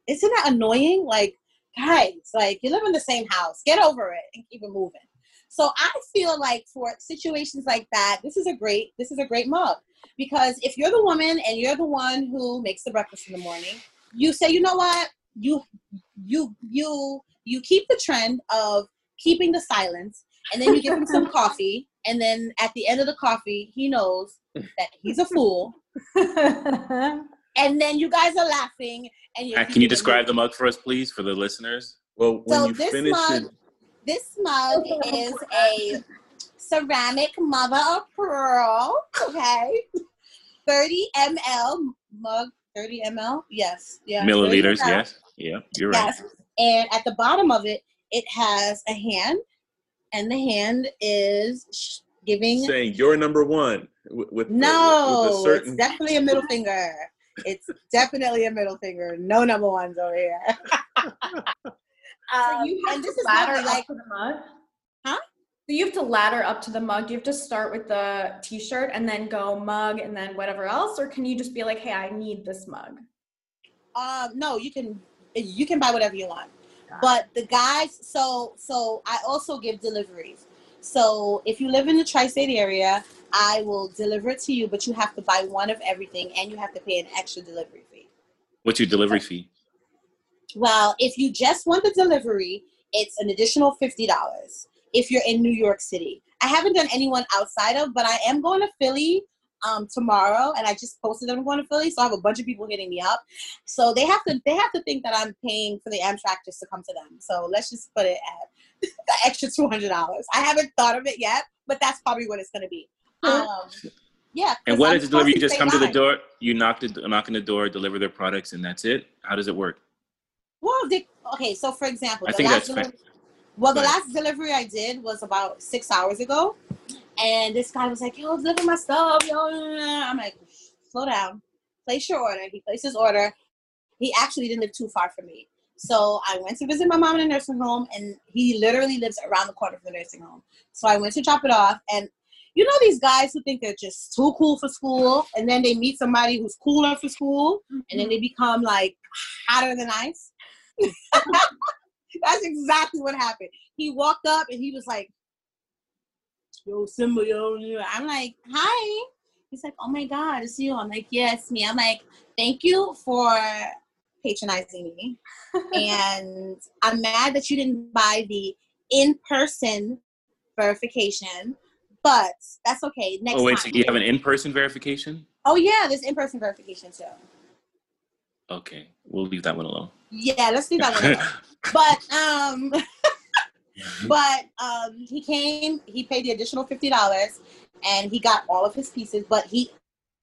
Isn't that annoying? Like, guys, like you live in the same house. Get over it and keep it moving. So I feel like for situations like that, this is a great this is a great mug because if you're the woman and you're the one who makes the breakfast in the morning, you say, you know what, you you you you keep the trend of keeping the silence, and then you give him some coffee, and then at the end of the coffee, he knows that he's a fool. and then you guys are laughing, and you're Can you describe the mug for us, please, for the listeners? Well, when So you finish mug- it, This mug is a ceramic mother of pearl, okay? 30 ml mug, 30 ml? Yes. Yeah. Milliliters, yes. Yeah, you're right. Yes. And at the bottom of it, it has a hand, and the hand is giving. saying you're number one with, with, No, with a certain it's definitely a middle finger. It's definitely a middle finger. No number ones over here. Um, you have and this to is ladder up like to the mug. Huh? So you have to ladder up to the mug. Do you have to start with the T-shirt and then go mug and then whatever else, or can you just be like, "Hey, I need this mug"? um no you can you can buy whatever you want but the guys so so i also give deliveries so if you live in the tri-state area i will deliver it to you but you have to buy one of everything and you have to pay an extra delivery fee What's your delivery fee? Well if you just want the delivery it's an additional $50 if you're in new york city i haven't done anyone outside of but i am going to philly um, tomorrow, and I just posted that I'm going to Philly, so I have a bunch of people hitting me up. So they have to they have to think that I'm paying for the Amtrak just to come to them. So let's just put it at the extra two hundred dollars. I haven't thought of it yet, but that's probably what it's going to be. Um, yeah. And what I'm is the delivery? You just come to the door, you knock the knock on the door, deliver their products, and that's it. How does it work? Well, they, okay. So for example, I the think last that's fair. delivery, well, the Right. last delivery I did was about six hours ago, and this guy was like, "Yo, deliver my stuff." Yo, I'm like, "Slow down, place your order." He placed his order. He actually didn't live too far from me, so I went to visit my mom in a nursing home, and he literally lives around the corner from the nursing home. So I went to drop it off, and you know these guys who think they're just too cool for school, and then they meet somebody who's cooler for school, and then mm-hmm. they become like hotter than ice. That's exactly what happened. He walked up and he was like, "Yo, Simba, yo." yo." I'm like, "Hi." He's like, "Oh my God, it's you." I'm like, "Yeah, me." I'm like, "Thank you for patronizing me, and I'm mad that you didn't buy the in-person verification, but that's okay. Next oh wait, so you have an in-person verification? oh yeah, there's in-person verification too. Okay, we'll leave that one alone. Yeah, let's do that one. but um but um he came he paid the additional $50 and he got all of his pieces but he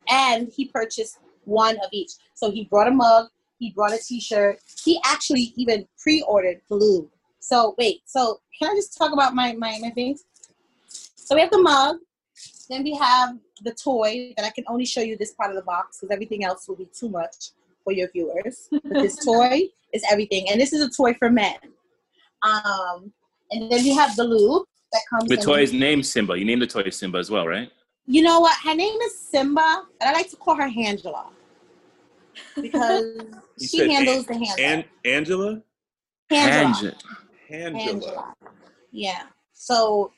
and he purchased one of each. So he brought a mug he brought a t-shirt he actually even pre-ordered lube so wait so can i just talk about my my, my things so we have the mug then we have the toy that i can only show you this part of the box because everything else will be too much for your viewers but this toy is everything and this is a toy for men um and then we have the lube that comes The in- name Simba. You named the toy Simba as well, right? you know what her name is simba but i like to call her angela because she handles An- the handle An- Angela, Angela. Angela. Angela. Angela. Yeah. So,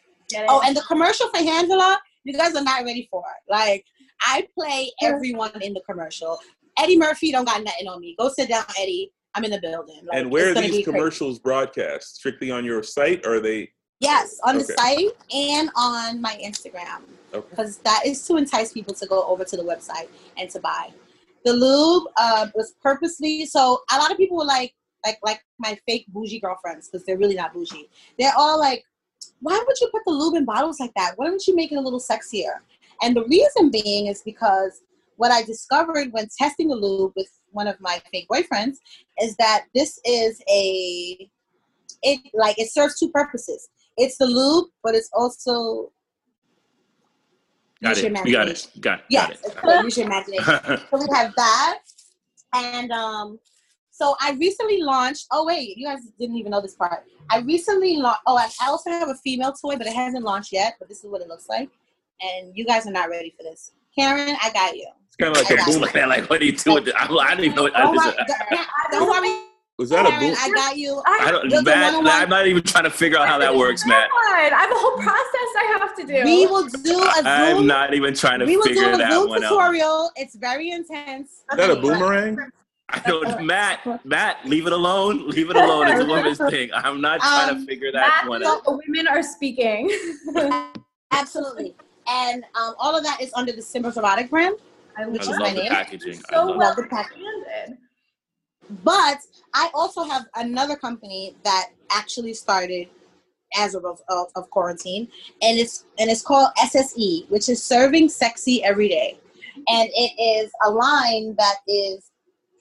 oh, and the commercial for Angela, you guys are not ready for it. Like, I play everyone in the commercial. Eddie Murphy don't got nothing on me. Go sit down, Eddie. I'm in the building. Like, And where are these be crazy. commercials broadcast? Strictly on your site, or are they? Yes, on the site and on my Instagram. Okay. because that is to entice people to go over to the website and to buy. The lube uh, was purposely so. A lot of people were like, like, like my fake bougie girlfriends because they're really not bougie. They're all like, "Why would you put the lube in bottles like that? Why don't you make it a little sexier?" And the reason being is because what I discovered when testing the lube with one of my fake boyfriends is that this is a it like it serves two purposes. It's the lube, but it's also Got use your it. You got it. Got it. Yes, it's called use your imagination. so we have that, and um, so I recently launched. Oh wait, you guys didn't even know this part. I recently launched. Oh, I also have a female toy, but it hasn't launched yet. But this is what it looks like, and you guys are not ready for this. Karen, I got you. It's kind of like I a got boom. you. Look at like, what do you do with it? I, I don't even know what Don't that is. don't- don't worry, Was that a Karen. boom? I got you. I don't, You're Matt, I'm not even trying to figure out how that works, Matt. I have a whole process I have to do. We will do a Zoom. I'm not even trying to we will do a that Zoom one out. tutorial. It's very intense. Is that a boomerang? I don't, Matt, Matt, leave it alone. Leave it alone. It's a woman's thing. I'm not trying Um, to figure that Matt, one the out. women are speaking. Absolutely. And um, all of that is under the Simba's Erotic brand, I which I is love my the name. packaging. I so love well Love the pack- branded. But I also have another company that actually started as a result of, of quarantine, and it's and it's called SSE, which is Serving Sexy Every Day, and it is a line that is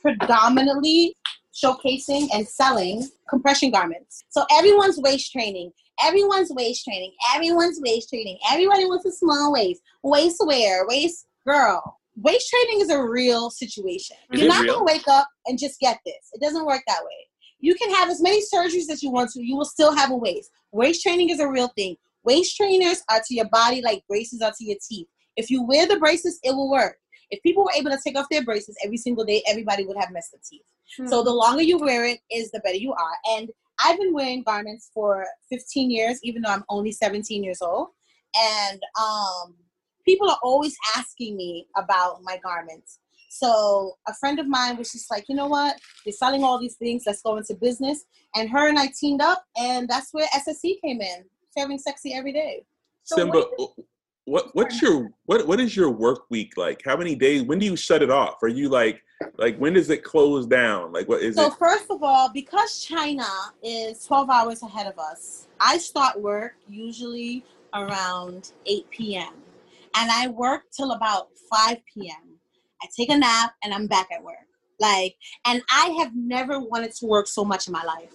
predominantly showcasing and selling compression garments. So everyone's waist training, everyone's waist training, everyone's waist training. Everybody wants a small waist, waist wear, waist girl. Waist training is a real situation. Is You're not real? gonna wake up and just get this. It doesn't work that way. You can have as many surgeries as you want to. You will still have a waist. Waist training is a real thing. Waist trainers are to your body like braces are to your teeth. If you wear the braces, it will work. If people were able to take off their braces every single day, everybody would have messed up teeth. So the longer you wear it is the better you are. And I've been wearing garments for 15 years, even though I'm only 17 years old. And um, people are always asking me about my garments. So a friend of mine was just like, you know what? They're selling all these things. Let's go into business. And her and I teamed up, and that's where SSE came in, serving sexy every day. So Simba, what- what what's your what what is your work week like? How many days? When do you shut it off? Are you like like when does it close down? Like what is So it? first of all, because China is 12 hours ahead of us, I start work usually around 8 p.m. and I work till about 5 p.m. I take a nap and I'm back at work. Like, and I have never wanted to work so much in my life.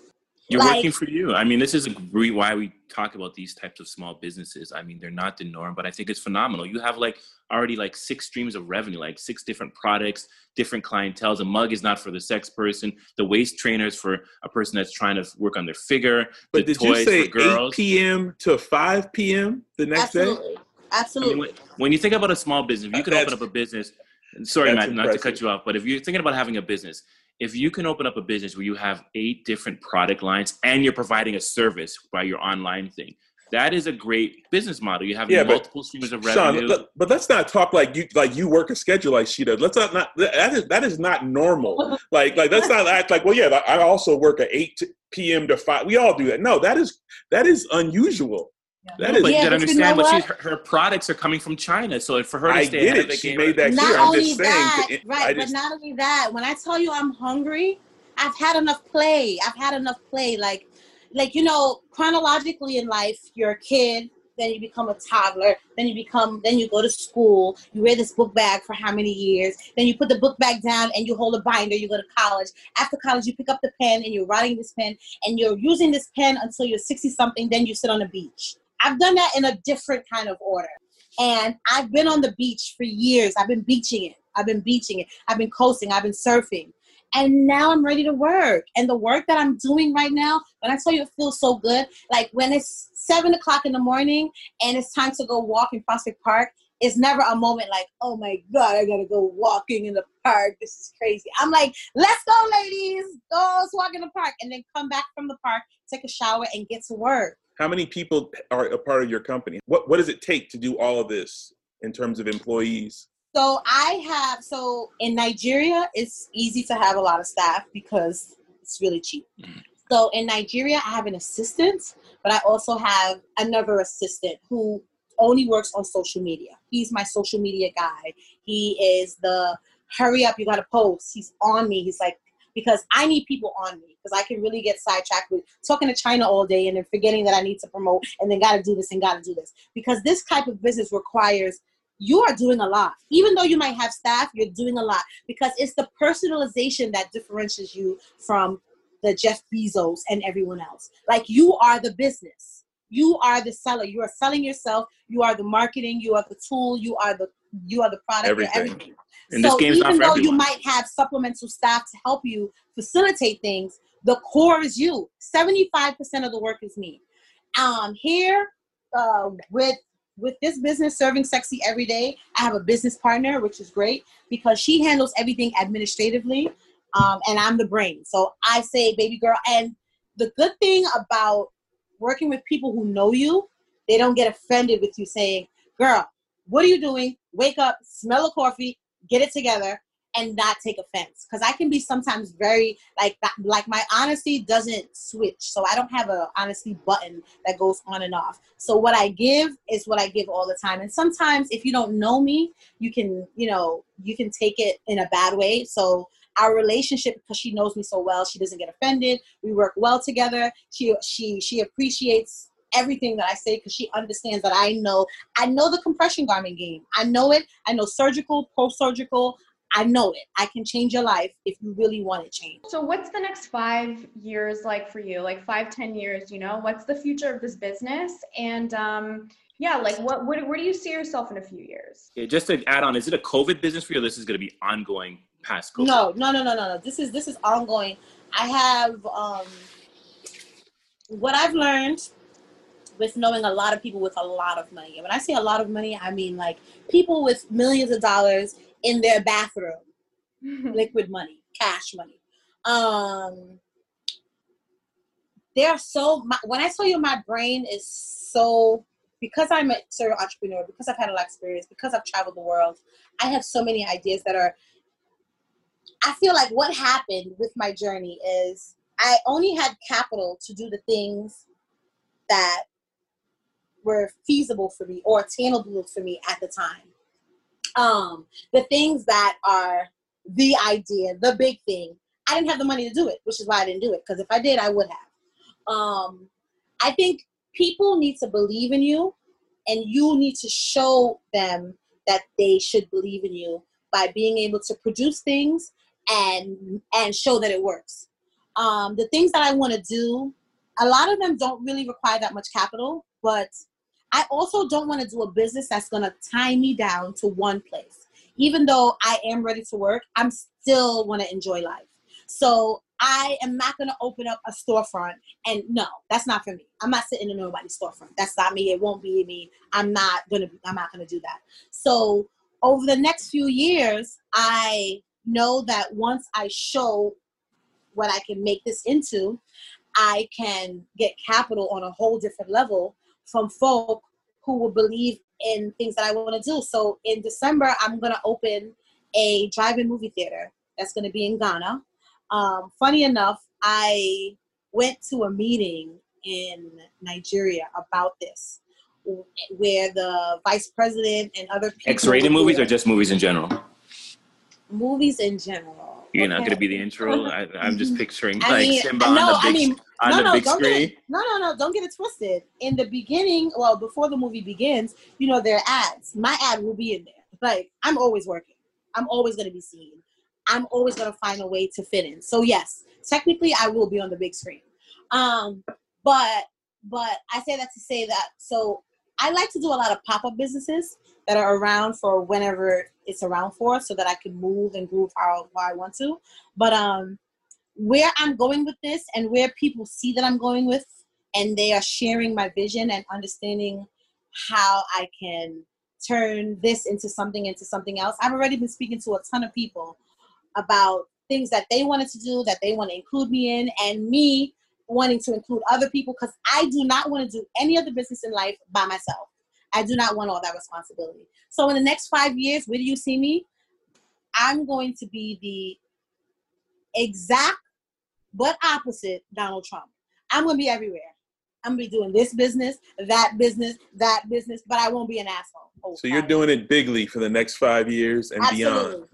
You're Like- working for you. I mean, this is a re- why we talk about these types of small businesses. I mean, they're not the norm, but I think it's phenomenal. You have like already like six streams of revenue, like six different products, different clientels. A mug is not for the sex person. The waist trainer is for a person that's trying to work on their figure. But the did you say for girls. 8 p.m. to 5 p.m. the next day? Absolutely. I mean, when, when you think about a small business, if you can That's- open up a business. Sorry, that's Matt, not to cut you off, but if you're thinking about having a business, if you can open up a business where you have eight different product lines and you're providing a service by your online thing, that is a great business model. You have Yeah, but multiple streams of revenue. let- but let's not talk like you like you work a schedule like she does. Let's not, not that is that is not normal. Like like let's not act like well yeah I also work at eight p.m. to five. We all do that. No, that is that is unusual. That No, is but Yeah, you gotta but you know understand what what? she's, her, her products are coming from China. So for her to I stay get of it. the She game, made that not clear. I'm only just saying. that, right? I but not only that. When I tell you I'm hungry, I've had enough play. I've had enough play. Like, like you know, chronologically in life, you're a kid, then you become a toddler, then you become, then you go to school. You wear this book bag for how many years? Then you put the book bag down and you hold a binder. You go to college. After college, you pick up the pen and you're writing this pen and you're using this pen until you're 60 something. Then you sit on the beach. I've done that in a different kind of order. And I've been on the beach for years. I've been beaching it. I've been beaching it. I've been coasting. I've been surfing. And now I'm ready to work. And the work that I'm doing right now, when I tell you it feels so good, like when it's seven o'clock in the morning and it's time to go walk in Prospect Park, it's never a moment like, oh my God, I gotta go walking in the park. This is crazy. I'm like, let's go, ladies. Go, let's walk in the park. And then come back from the park, take a shower, and get to work. How many people are a part of your company? What what does it take to do all of this in terms of employees? So I have so in Nigeria it's easy to have a lot of staff because it's really cheap. Mm. So in Nigeria I have an assistant, but I also have another assistant who only works on social media. He's my social media guy. He is the hurry up, you gotta post. He's on me. He's like because I need people on me because I can really get sidetracked with talking to China all day and then forgetting that I need to promote and then got to do this and got to do this. Because this type of business requires you are doing a lot. Even though you might have staff, you're doing a lot because it's the personalization that differentiates you from the Jeff Bezos and everyone else. Like you are the business. You are the seller. You are selling yourself. You are the marketing. You are the tool. You are the you are the product. Everything. everything. And so this game's not even though you might have supplemental staff to help you facilitate things, the core is you. Seventy-five percent of the work is me. Um, here uh, with with this business serving sexy every day, I have a business partner, which is great because she handles everything administratively, um, and I'm the brain. So I say, baby girl, and the good thing about working with people who know you, they don't get offended with you saying, "Girl, what are you doing? Wake up, smell a coffee, get it together." and not take offense because i can be sometimes very like that like my honesty doesn't switch so i don't have a honesty button that goes on and off so what i give is what i give all the time and sometimes if you don't know me you can you know you can take it in a bad way so our relationship because she knows me so well she doesn't get offended we work well together she she she appreciates everything that I say because she understands that I know I know the compression garment game. I know it. I know surgical, post surgical. I know it. I can change your life if you really want it changed. So what's the next five years like for you? Like five, ten years, you know? What's the future of this business? And um, yeah, like what, what where do you see yourself in a few years? Yeah, just to add on, is it a COVID business for you? Or this is going to be ongoing past COVID. No, no, no, no, no, no. This is this is ongoing. I have um what I've learned with knowing a lot of people with a lot of money. And when I say a lot of money, I mean like people with millions of dollars in their bathroom, liquid money, cash money. Um, they're so. My, when I tell you, my brain is so because I'm a serial entrepreneur, because I've had a lot of experience, because I've traveled the world. I have so many ideas that are. I feel like what happened with my journey is I only had capital to do the things that were feasible for me or attainable for me at the time um, the things that are the idea, the big thing. I didn't have the money to do it, which is why I didn't do it. Because if I did, I would have. Um, I think people need to believe in you, and you need to show them that they should believe in you by being able to produce things and and show that it works. Um, the things that I want to do, a lot of them don't really require that much capital, but I also don't want to do a business that's going to tie me down to one place. Even though I am ready to work, I'm still want to enjoy life. So I am not going to open up a storefront. And no, that's not for me. I'm not sitting in nobody's storefront. That's not me. It won't be me. I'm not going to, I'm not going to do that. So over the next few years, I know that once I show what I can make this into, I can get capital on a whole different level from folk who will believe in things that I want to do. So in December, I'm going to open a drive-in movie theater that's going to be in Ghana. Um, funny enough, I went to a meeting in Nigeria about this, where the vice president and other people X-rated movies or just movies in general? Movies in general. You're not going to be the intro. I, I'm just picturing I like mean, Simba no, on the I big, mean, on no, the no, big don't screen. Get it, no, no, no, don't get it twisted. In the beginning, well, before the movie begins, you know, there are ads. My ad will be in there. Like, I'm always working. I'm always going to be seen. I'm always going to find a way to fit in. So yes, technically, I will be on the big screen. Um, but but I say that to say that. So I like to do a lot of pop up businesses that are around for whenever it's around for, so that I can move and groove how, how I want to. But um, where I'm going with this and where people see that I'm going with and they are sharing my vision and understanding how I can turn this into something into something else. I've already been speaking to a ton of people about things that they wanted to do that they want to include me in and me wanting to include other people because I do not want to do any other business in life by myself. I do not want all that responsibility. So in the next five years, where do you see me? I'm going to be the exact but opposite Donald Trump. I'm going to be everywhere. I'm going to be doing this business, that business, that business, but I won't be an asshole. Oh, So you're sorry. doing it bigly for the next five years and beyond. Absolutely.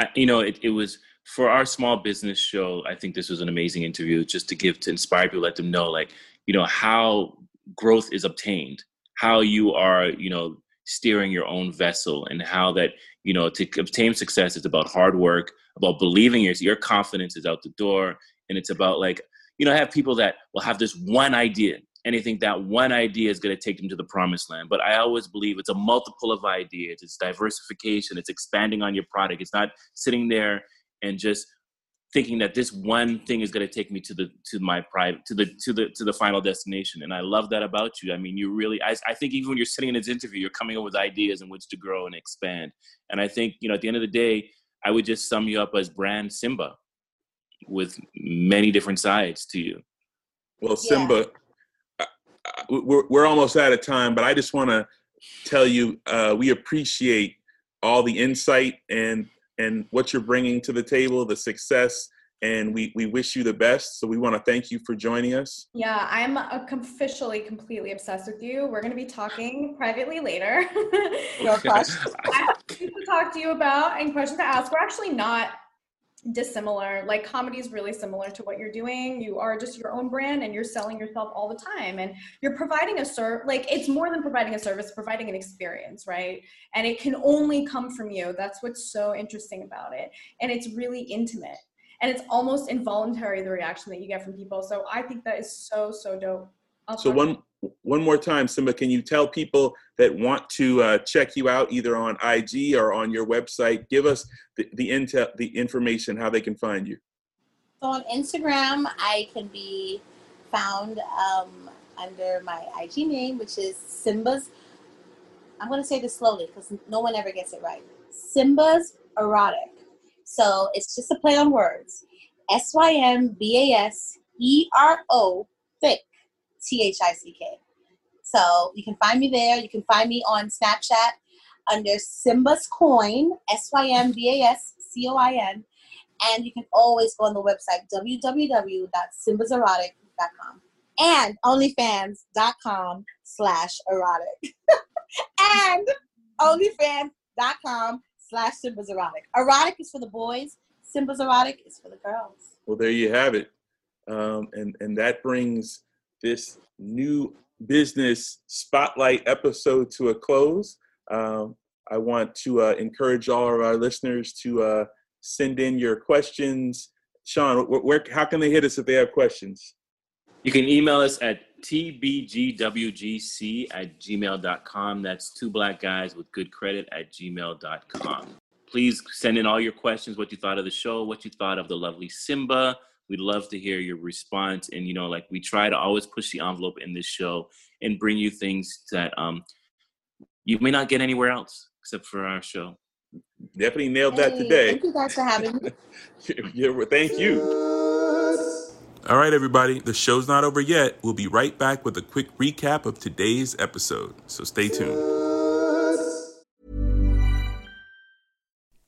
I, you know, it, it was for our small business show. I think this was an amazing interview just to give to inspire people, let them know, like, you know, how growth is obtained, how you are, you know, steering your own vessel, and how that, you know, to obtain success, it's about hard work, about believing your your confidence is out the door, and it's about like, you know, I have people that will have this one idea, and they think that one idea is going to take them to the promised land. But I always believe it's a multiple of ideas. It's diversification. It's expanding on your product. It's not sitting there and just thinking that this one thing is going to take me to the to my private to the to the to the final destination. And i love that about you. I mean you really I, I think even when you're sitting in this interview you're coming up with ideas in which to grow and expand. And i think you know at the end of the day i would just sum you up as brand simba with many different sides to you. Well simba yeah. we're, we're almost out of time but i just want to tell you uh, we appreciate all the insight and and what you're bringing to the table, the success, and we, we wish you the best. So we want to thank you for joining us. Yeah, I'm officially completely obsessed with you. We're going to be talking privately later. no questions. I have to talk to you about and questions to ask. We're actually not dissimilar. Like comedy is really similar to what you're doing. You are just your own brand and you're selling yourself all the time and you're providing a serve like it's more than providing a service, providing an experience, right? And it can only come from you. That's what's so interesting about it. And it's really intimate. And it's almost involuntary the reaction that you get from people. So I think that is so so dope. I'll so one one more time, Simba, can you tell people that want to uh, check you out either on IG or on your website? Give us the, the intel, the information, how they can find you. So on Instagram, I can be found um, under my IG name, which is Simba's. I'm going to say this slowly because no one ever gets it right. Simba's Erotic. So it's just a play on words. S Y M B A S E R O, thick T H I C K. So you can find me there. You can find me on Snapchat under Simba's Coin, S Y M B A S C O I N. And you can always go on the website www.simbaserotic.com and onlyfans.com slash erotic. and onlyfans.com slash Simba's erotic. Erotic is for the boys, Simba's erotic is for the girls. Well, there you have it. Um, and, and that brings this new business spotlight episode to a close. Um, I want to uh, encourage all of our listeners to uh, send in your questions. Sean, where, how can they hit us if they have questions? You can email us at tbgwgc at gmail.com. That's two black guys with good credit at gmail.com. Please send in all your questions, what you thought of the show, what you thought of the lovely Simba, We'd love to hear your response. And, you know, like we try to always push the envelope in this show and bring you things that um, you may not get anywhere else except for our show. Definitely nailed that today. Thank you guys for having me. yeah, thank you. All right, everybody, the show's not over yet. We'll be right back with a quick recap of today's episode. So stay tuned.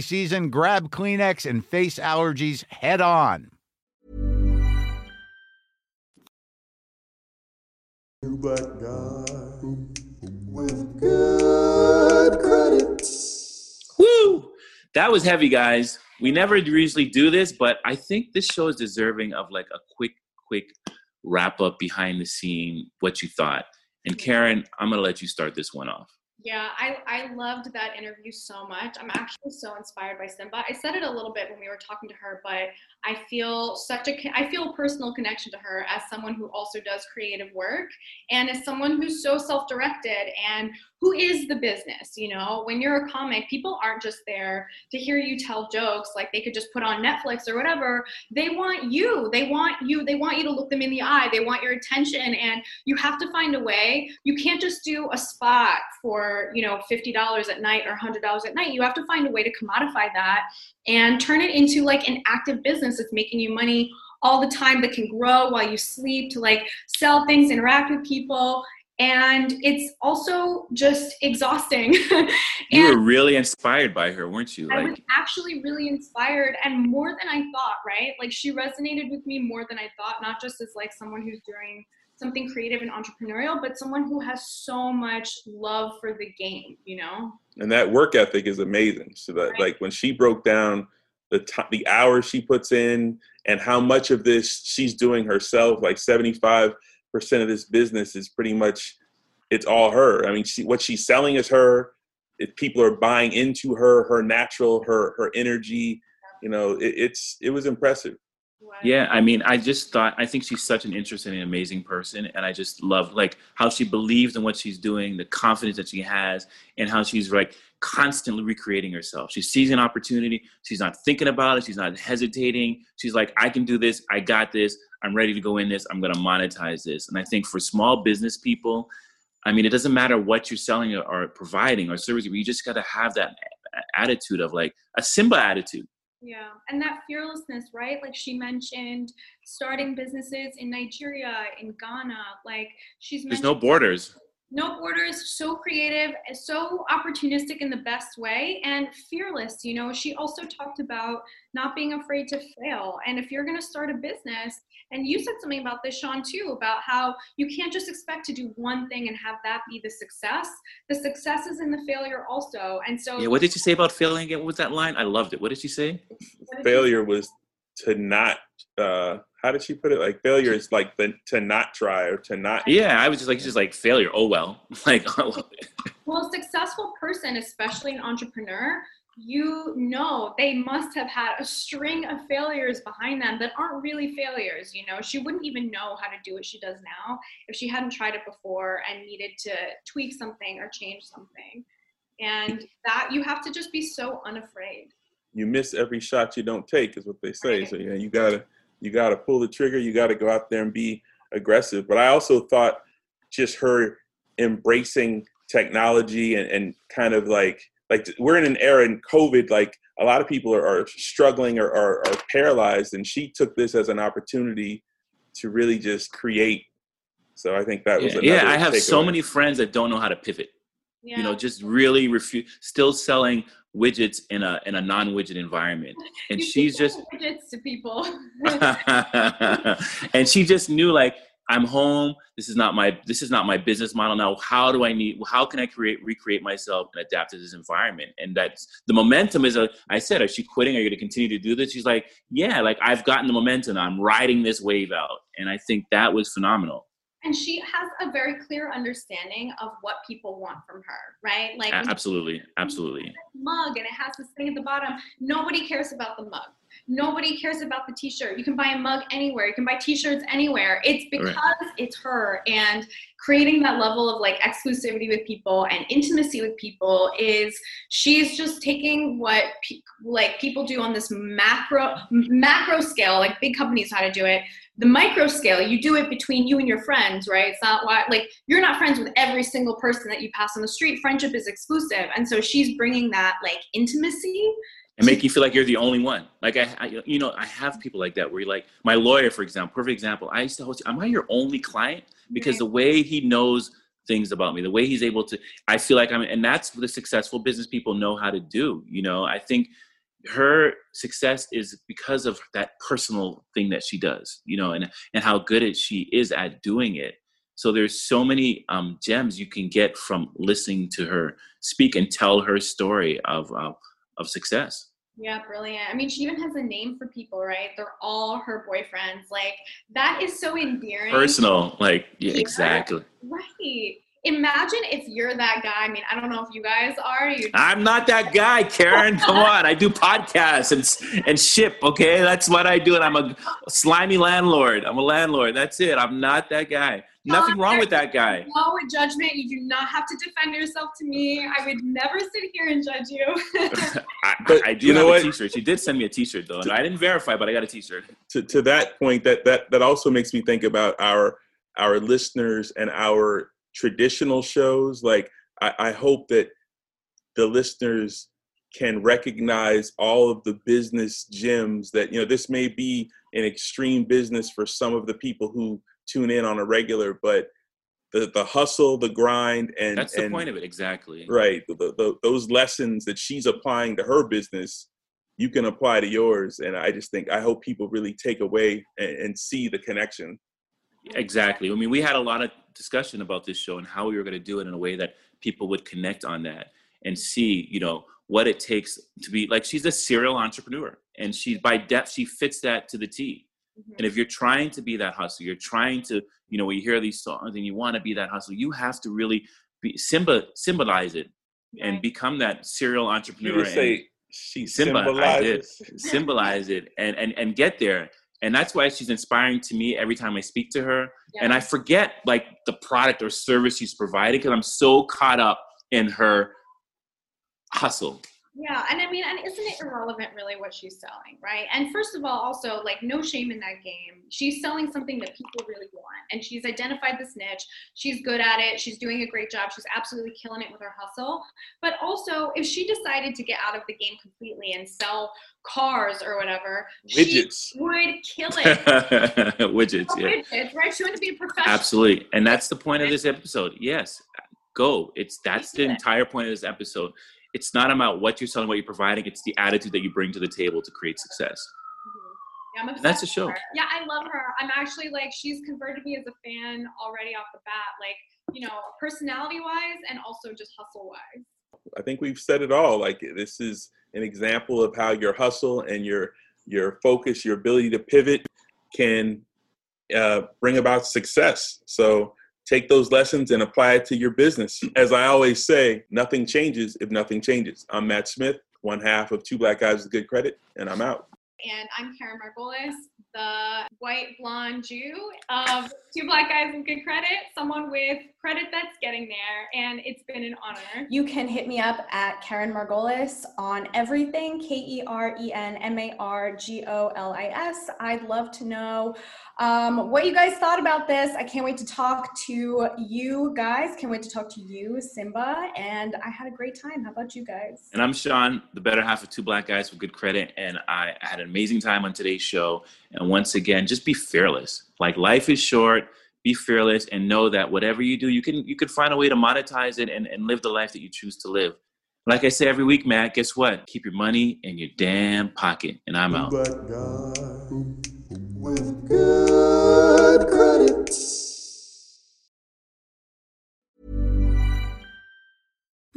season, grab Kleenex and face allergies head on. But God with good credit. Woo! That was heavy, guys. We never usually do this, but I think this show is deserving of like a quick, quick wrap up behind the scene, what you thought. And Karen, I'm gonna let you start this one off. Yeah, I, I loved that interview so much. I'm actually so inspired by Simba. I said it a little bit when we were talking to her, but I feel such a I feel a personal connection to her as someone who also does creative work and as someone who's so self-directed and who is the business, you know? When you're a comic, people aren't just there to hear you tell jokes like they could just put on Netflix or whatever. They want you. They want you. They want you to look them in the eye. They want your attention and you have to find a way. You can't just do a spot for, you know, $50 at night or $100 at night. You have to find a way to commodify that and turn it into like an active business that's making you money all the time that can grow while you sleep to like sell things, interact with people. And it's also just exhausting. You were really inspired by her, weren't you? I was actually really inspired and more than I thought, right? Like she resonated with me more than I thought, not just as like someone who's doing something creative and entrepreneurial, but someone who has so much love for the game, you know? and that work ethic is amazing. So that like when she broke down the t- the hours she puts in and how much of this she's doing herself, like seventy five percent of this business is pretty much it's all her. I mean, she, what she's selling is her. If people are buying into her, her natural, her her energy, you know, it, it's it was impressive. yeah, I mean, I just thought I think she's such an interesting and amazing person, and I just love like how she believes in what she's doing, the confidence that she has, and how she's like constantly recreating herself. She sees an opportunity, she's not thinking about it, she's not hesitating. She's like, I can do this, I got this, I'm ready to go in this, I'm gonna monetize this. And I think for small business people, I mean, it doesn't matter what you're selling or, or providing or servicing, you just gotta have that attitude of like a Simba attitude. Yeah, and that fearlessness, right? Like she mentioned starting businesses in Nigeria, in Ghana, like she's There's no borders. no borders so creative so opportunistic in the best way and fearless you know she also talked about not being afraid to fail and if you're going to start a business and you said something about this sean too about how you can't just expect to do one thing and have that be the success the success is in the failure also and so Yeah, what did she say about failing again? What was that line? I loved it. What did she say? Failure was to not. Uh, how did she put it? Like failure is like the to not try or to not. Yeah, I was just like, it's just like failure. Oh well. Like, well a successful person especially an entrepreneur you know they must have had a string of failures behind them that aren't really failures you know she wouldn't even know how to do what she does now if she hadn't tried it before and needed to tweak something or change something and that you have to just be so unafraid You miss every shot you don't take, is what they say. So yeah, you gotta you gotta pull the trigger. You gotta go out there and be aggressive. But I also thought just her embracing technology and, and kind of like like we're in an era in COVID, like a lot of people are, are struggling or are, are paralyzed, and she took this as an opportunity to really just create. So I think that was yeah, another yeah, I have so takeaway. many friends that don't know how to pivot. Yeah. You know, just really refuse, still selling widgets in a in a non-widget environment, and You she's just widgets to people and she just knew like i'm home. This is not my this is not my business model. Now how do i need how can i create recreate myself and adapt to this environment? And that's the momentum is a i said is she quitting? Are you going to continue to do this? She's like yeah like i've gotten the momentum. I'm riding this wave out. And i think that was phenomenal. And she has a very clear understanding of what people want from her right? Like absolutely. absolutely. mug and it has this thing at the bottom nobody cares about the mug nobody cares about the t-shirt. You can buy a mug anywhere. You can buy t-shirts anywhere. It's because Right. it's her and creating that level of like exclusivity with people and intimacy with people is she's just taking what pe- like people do on this macro macro scale like big companies how to do it the micro scale you do it between you and your friends right it's not why like you're not friends with every single person that you pass on the street friendship is exclusive and so she's bringing that like intimacy and make you feel like you're the only one. Like I, I, you know, I have people like that where you're like, my lawyer, for example, perfect example. I used to host. Am I your only client? Because the way he knows things about me, the way he's able to, I feel like I'm, and that's what the successful business people know how to do. You know, I think her success is because of that personal thing that she does. You know, and and how good it she is at doing it. So there's so many um, gems you can get from listening to her speak and tell her story of uh, of success. Yeah, brilliant. I mean, she even has a name for people, right? They're all her boyfriends. Like that is so endearing. Personal, like yeah, Yeah. exactly. Right. Imagine if you're that guy. I mean, I don't know if you guys are. You I'm not that guy, Keren. Come on, I do podcasts and and ship. Okay, that's what I do, and I'm a slimy landlord. I'm a landlord. That's it. I'm not that guy. Nothing wrong with that guy. No judgment. You do not have to defend yourself to me. I would never sit here and judge you. I, But I do you know have what? a T-shirt. She did send me a T-shirt though, and I didn't verify, but I got a T-shirt. to, to that point that, that that also makes me think about our our listeners and our traditional shows like I, I hope that the listeners can recognize all of the business gems that you know this may be an extreme business for some of the people who tune in on a regular but the the hustle the grind and That's the and- point of it, exactly. right the, the, those lessons that she's applying to her business you can apply to yours and i just think i hope people really take away and, and see the connection Exactly. I mean, we had a lot of discussion about this show and how we were going to do it in a way that people would connect on that and see, you know, what it takes to be like she's a serial entrepreneur and she by depth she fits that to the T. And if mm-hmm. you're trying to be that hustle, you're trying to, you know, when you hear these songs and you want to be that hustle, you have to really be symbol symbolize it and become that serial entrepreneur. would and- say she Simba, I did symbolizes symbolize it and, and and get there. And that's why she's inspiring to me every time I speak to her. And I forget like the product or service she's providing because I'm so caught up in her hustle. Yeah, and I mean, and isn't it irrelevant really what she's selling, right? And first of all, also like no shame in that game. She's selling something that people really want, and she's identified this niche. She's good at it. She's doing a great job. She's absolutely killing it with her hustle. But also, if she decided to get out of the game completely and sell cars or whatever, Widgets. she would kill it. Widgets, yeah. Widgets, right? She to be a professional. Absolutely. And that's the point of this episode. Yes. Go. It's that's the entire point of this episode. It's not about what you're selling, what you're providing, it's the attitude that you bring to the table to create success. Yeah, I'm obsessed That's a show. Yeah, I love her. I'm actually like she's converted me as a fan already off the bat. Like you know, personality wise and also just hustle wise. i think we've said it all like this is an example of how your hustle and your your focus your ability to pivot can uh, bring about success so take those lessons and apply it to your business. As i always say nothing changes if nothing changes. I'm matt smith one half of two black guys with good credit and i'm out. And I'm Keren Margolis, the white blonde Jew of Two Black Guys with Good Credit, someone with credit that's getting there, and it's been an honor. You can hit me up at Keren Margolis on everything, K E R E N M A R G O L I S. I'd love to know um, what you guys thought about this. I can't wait to talk to you guys. Can't wait to talk to you, Simba. And I had a great time. How about you guys? And I'm Sean, the better half of two black guys with good credit. And I had an amazing time on today's show. And once again, just be fearless. Like life is short. Be fearless and know that whatever you do, you can you can find a way to monetize it and, and live the life that you choose to live. Like I say every week, Matt, guess what? Keep your money in your damn pocket. And I'm out.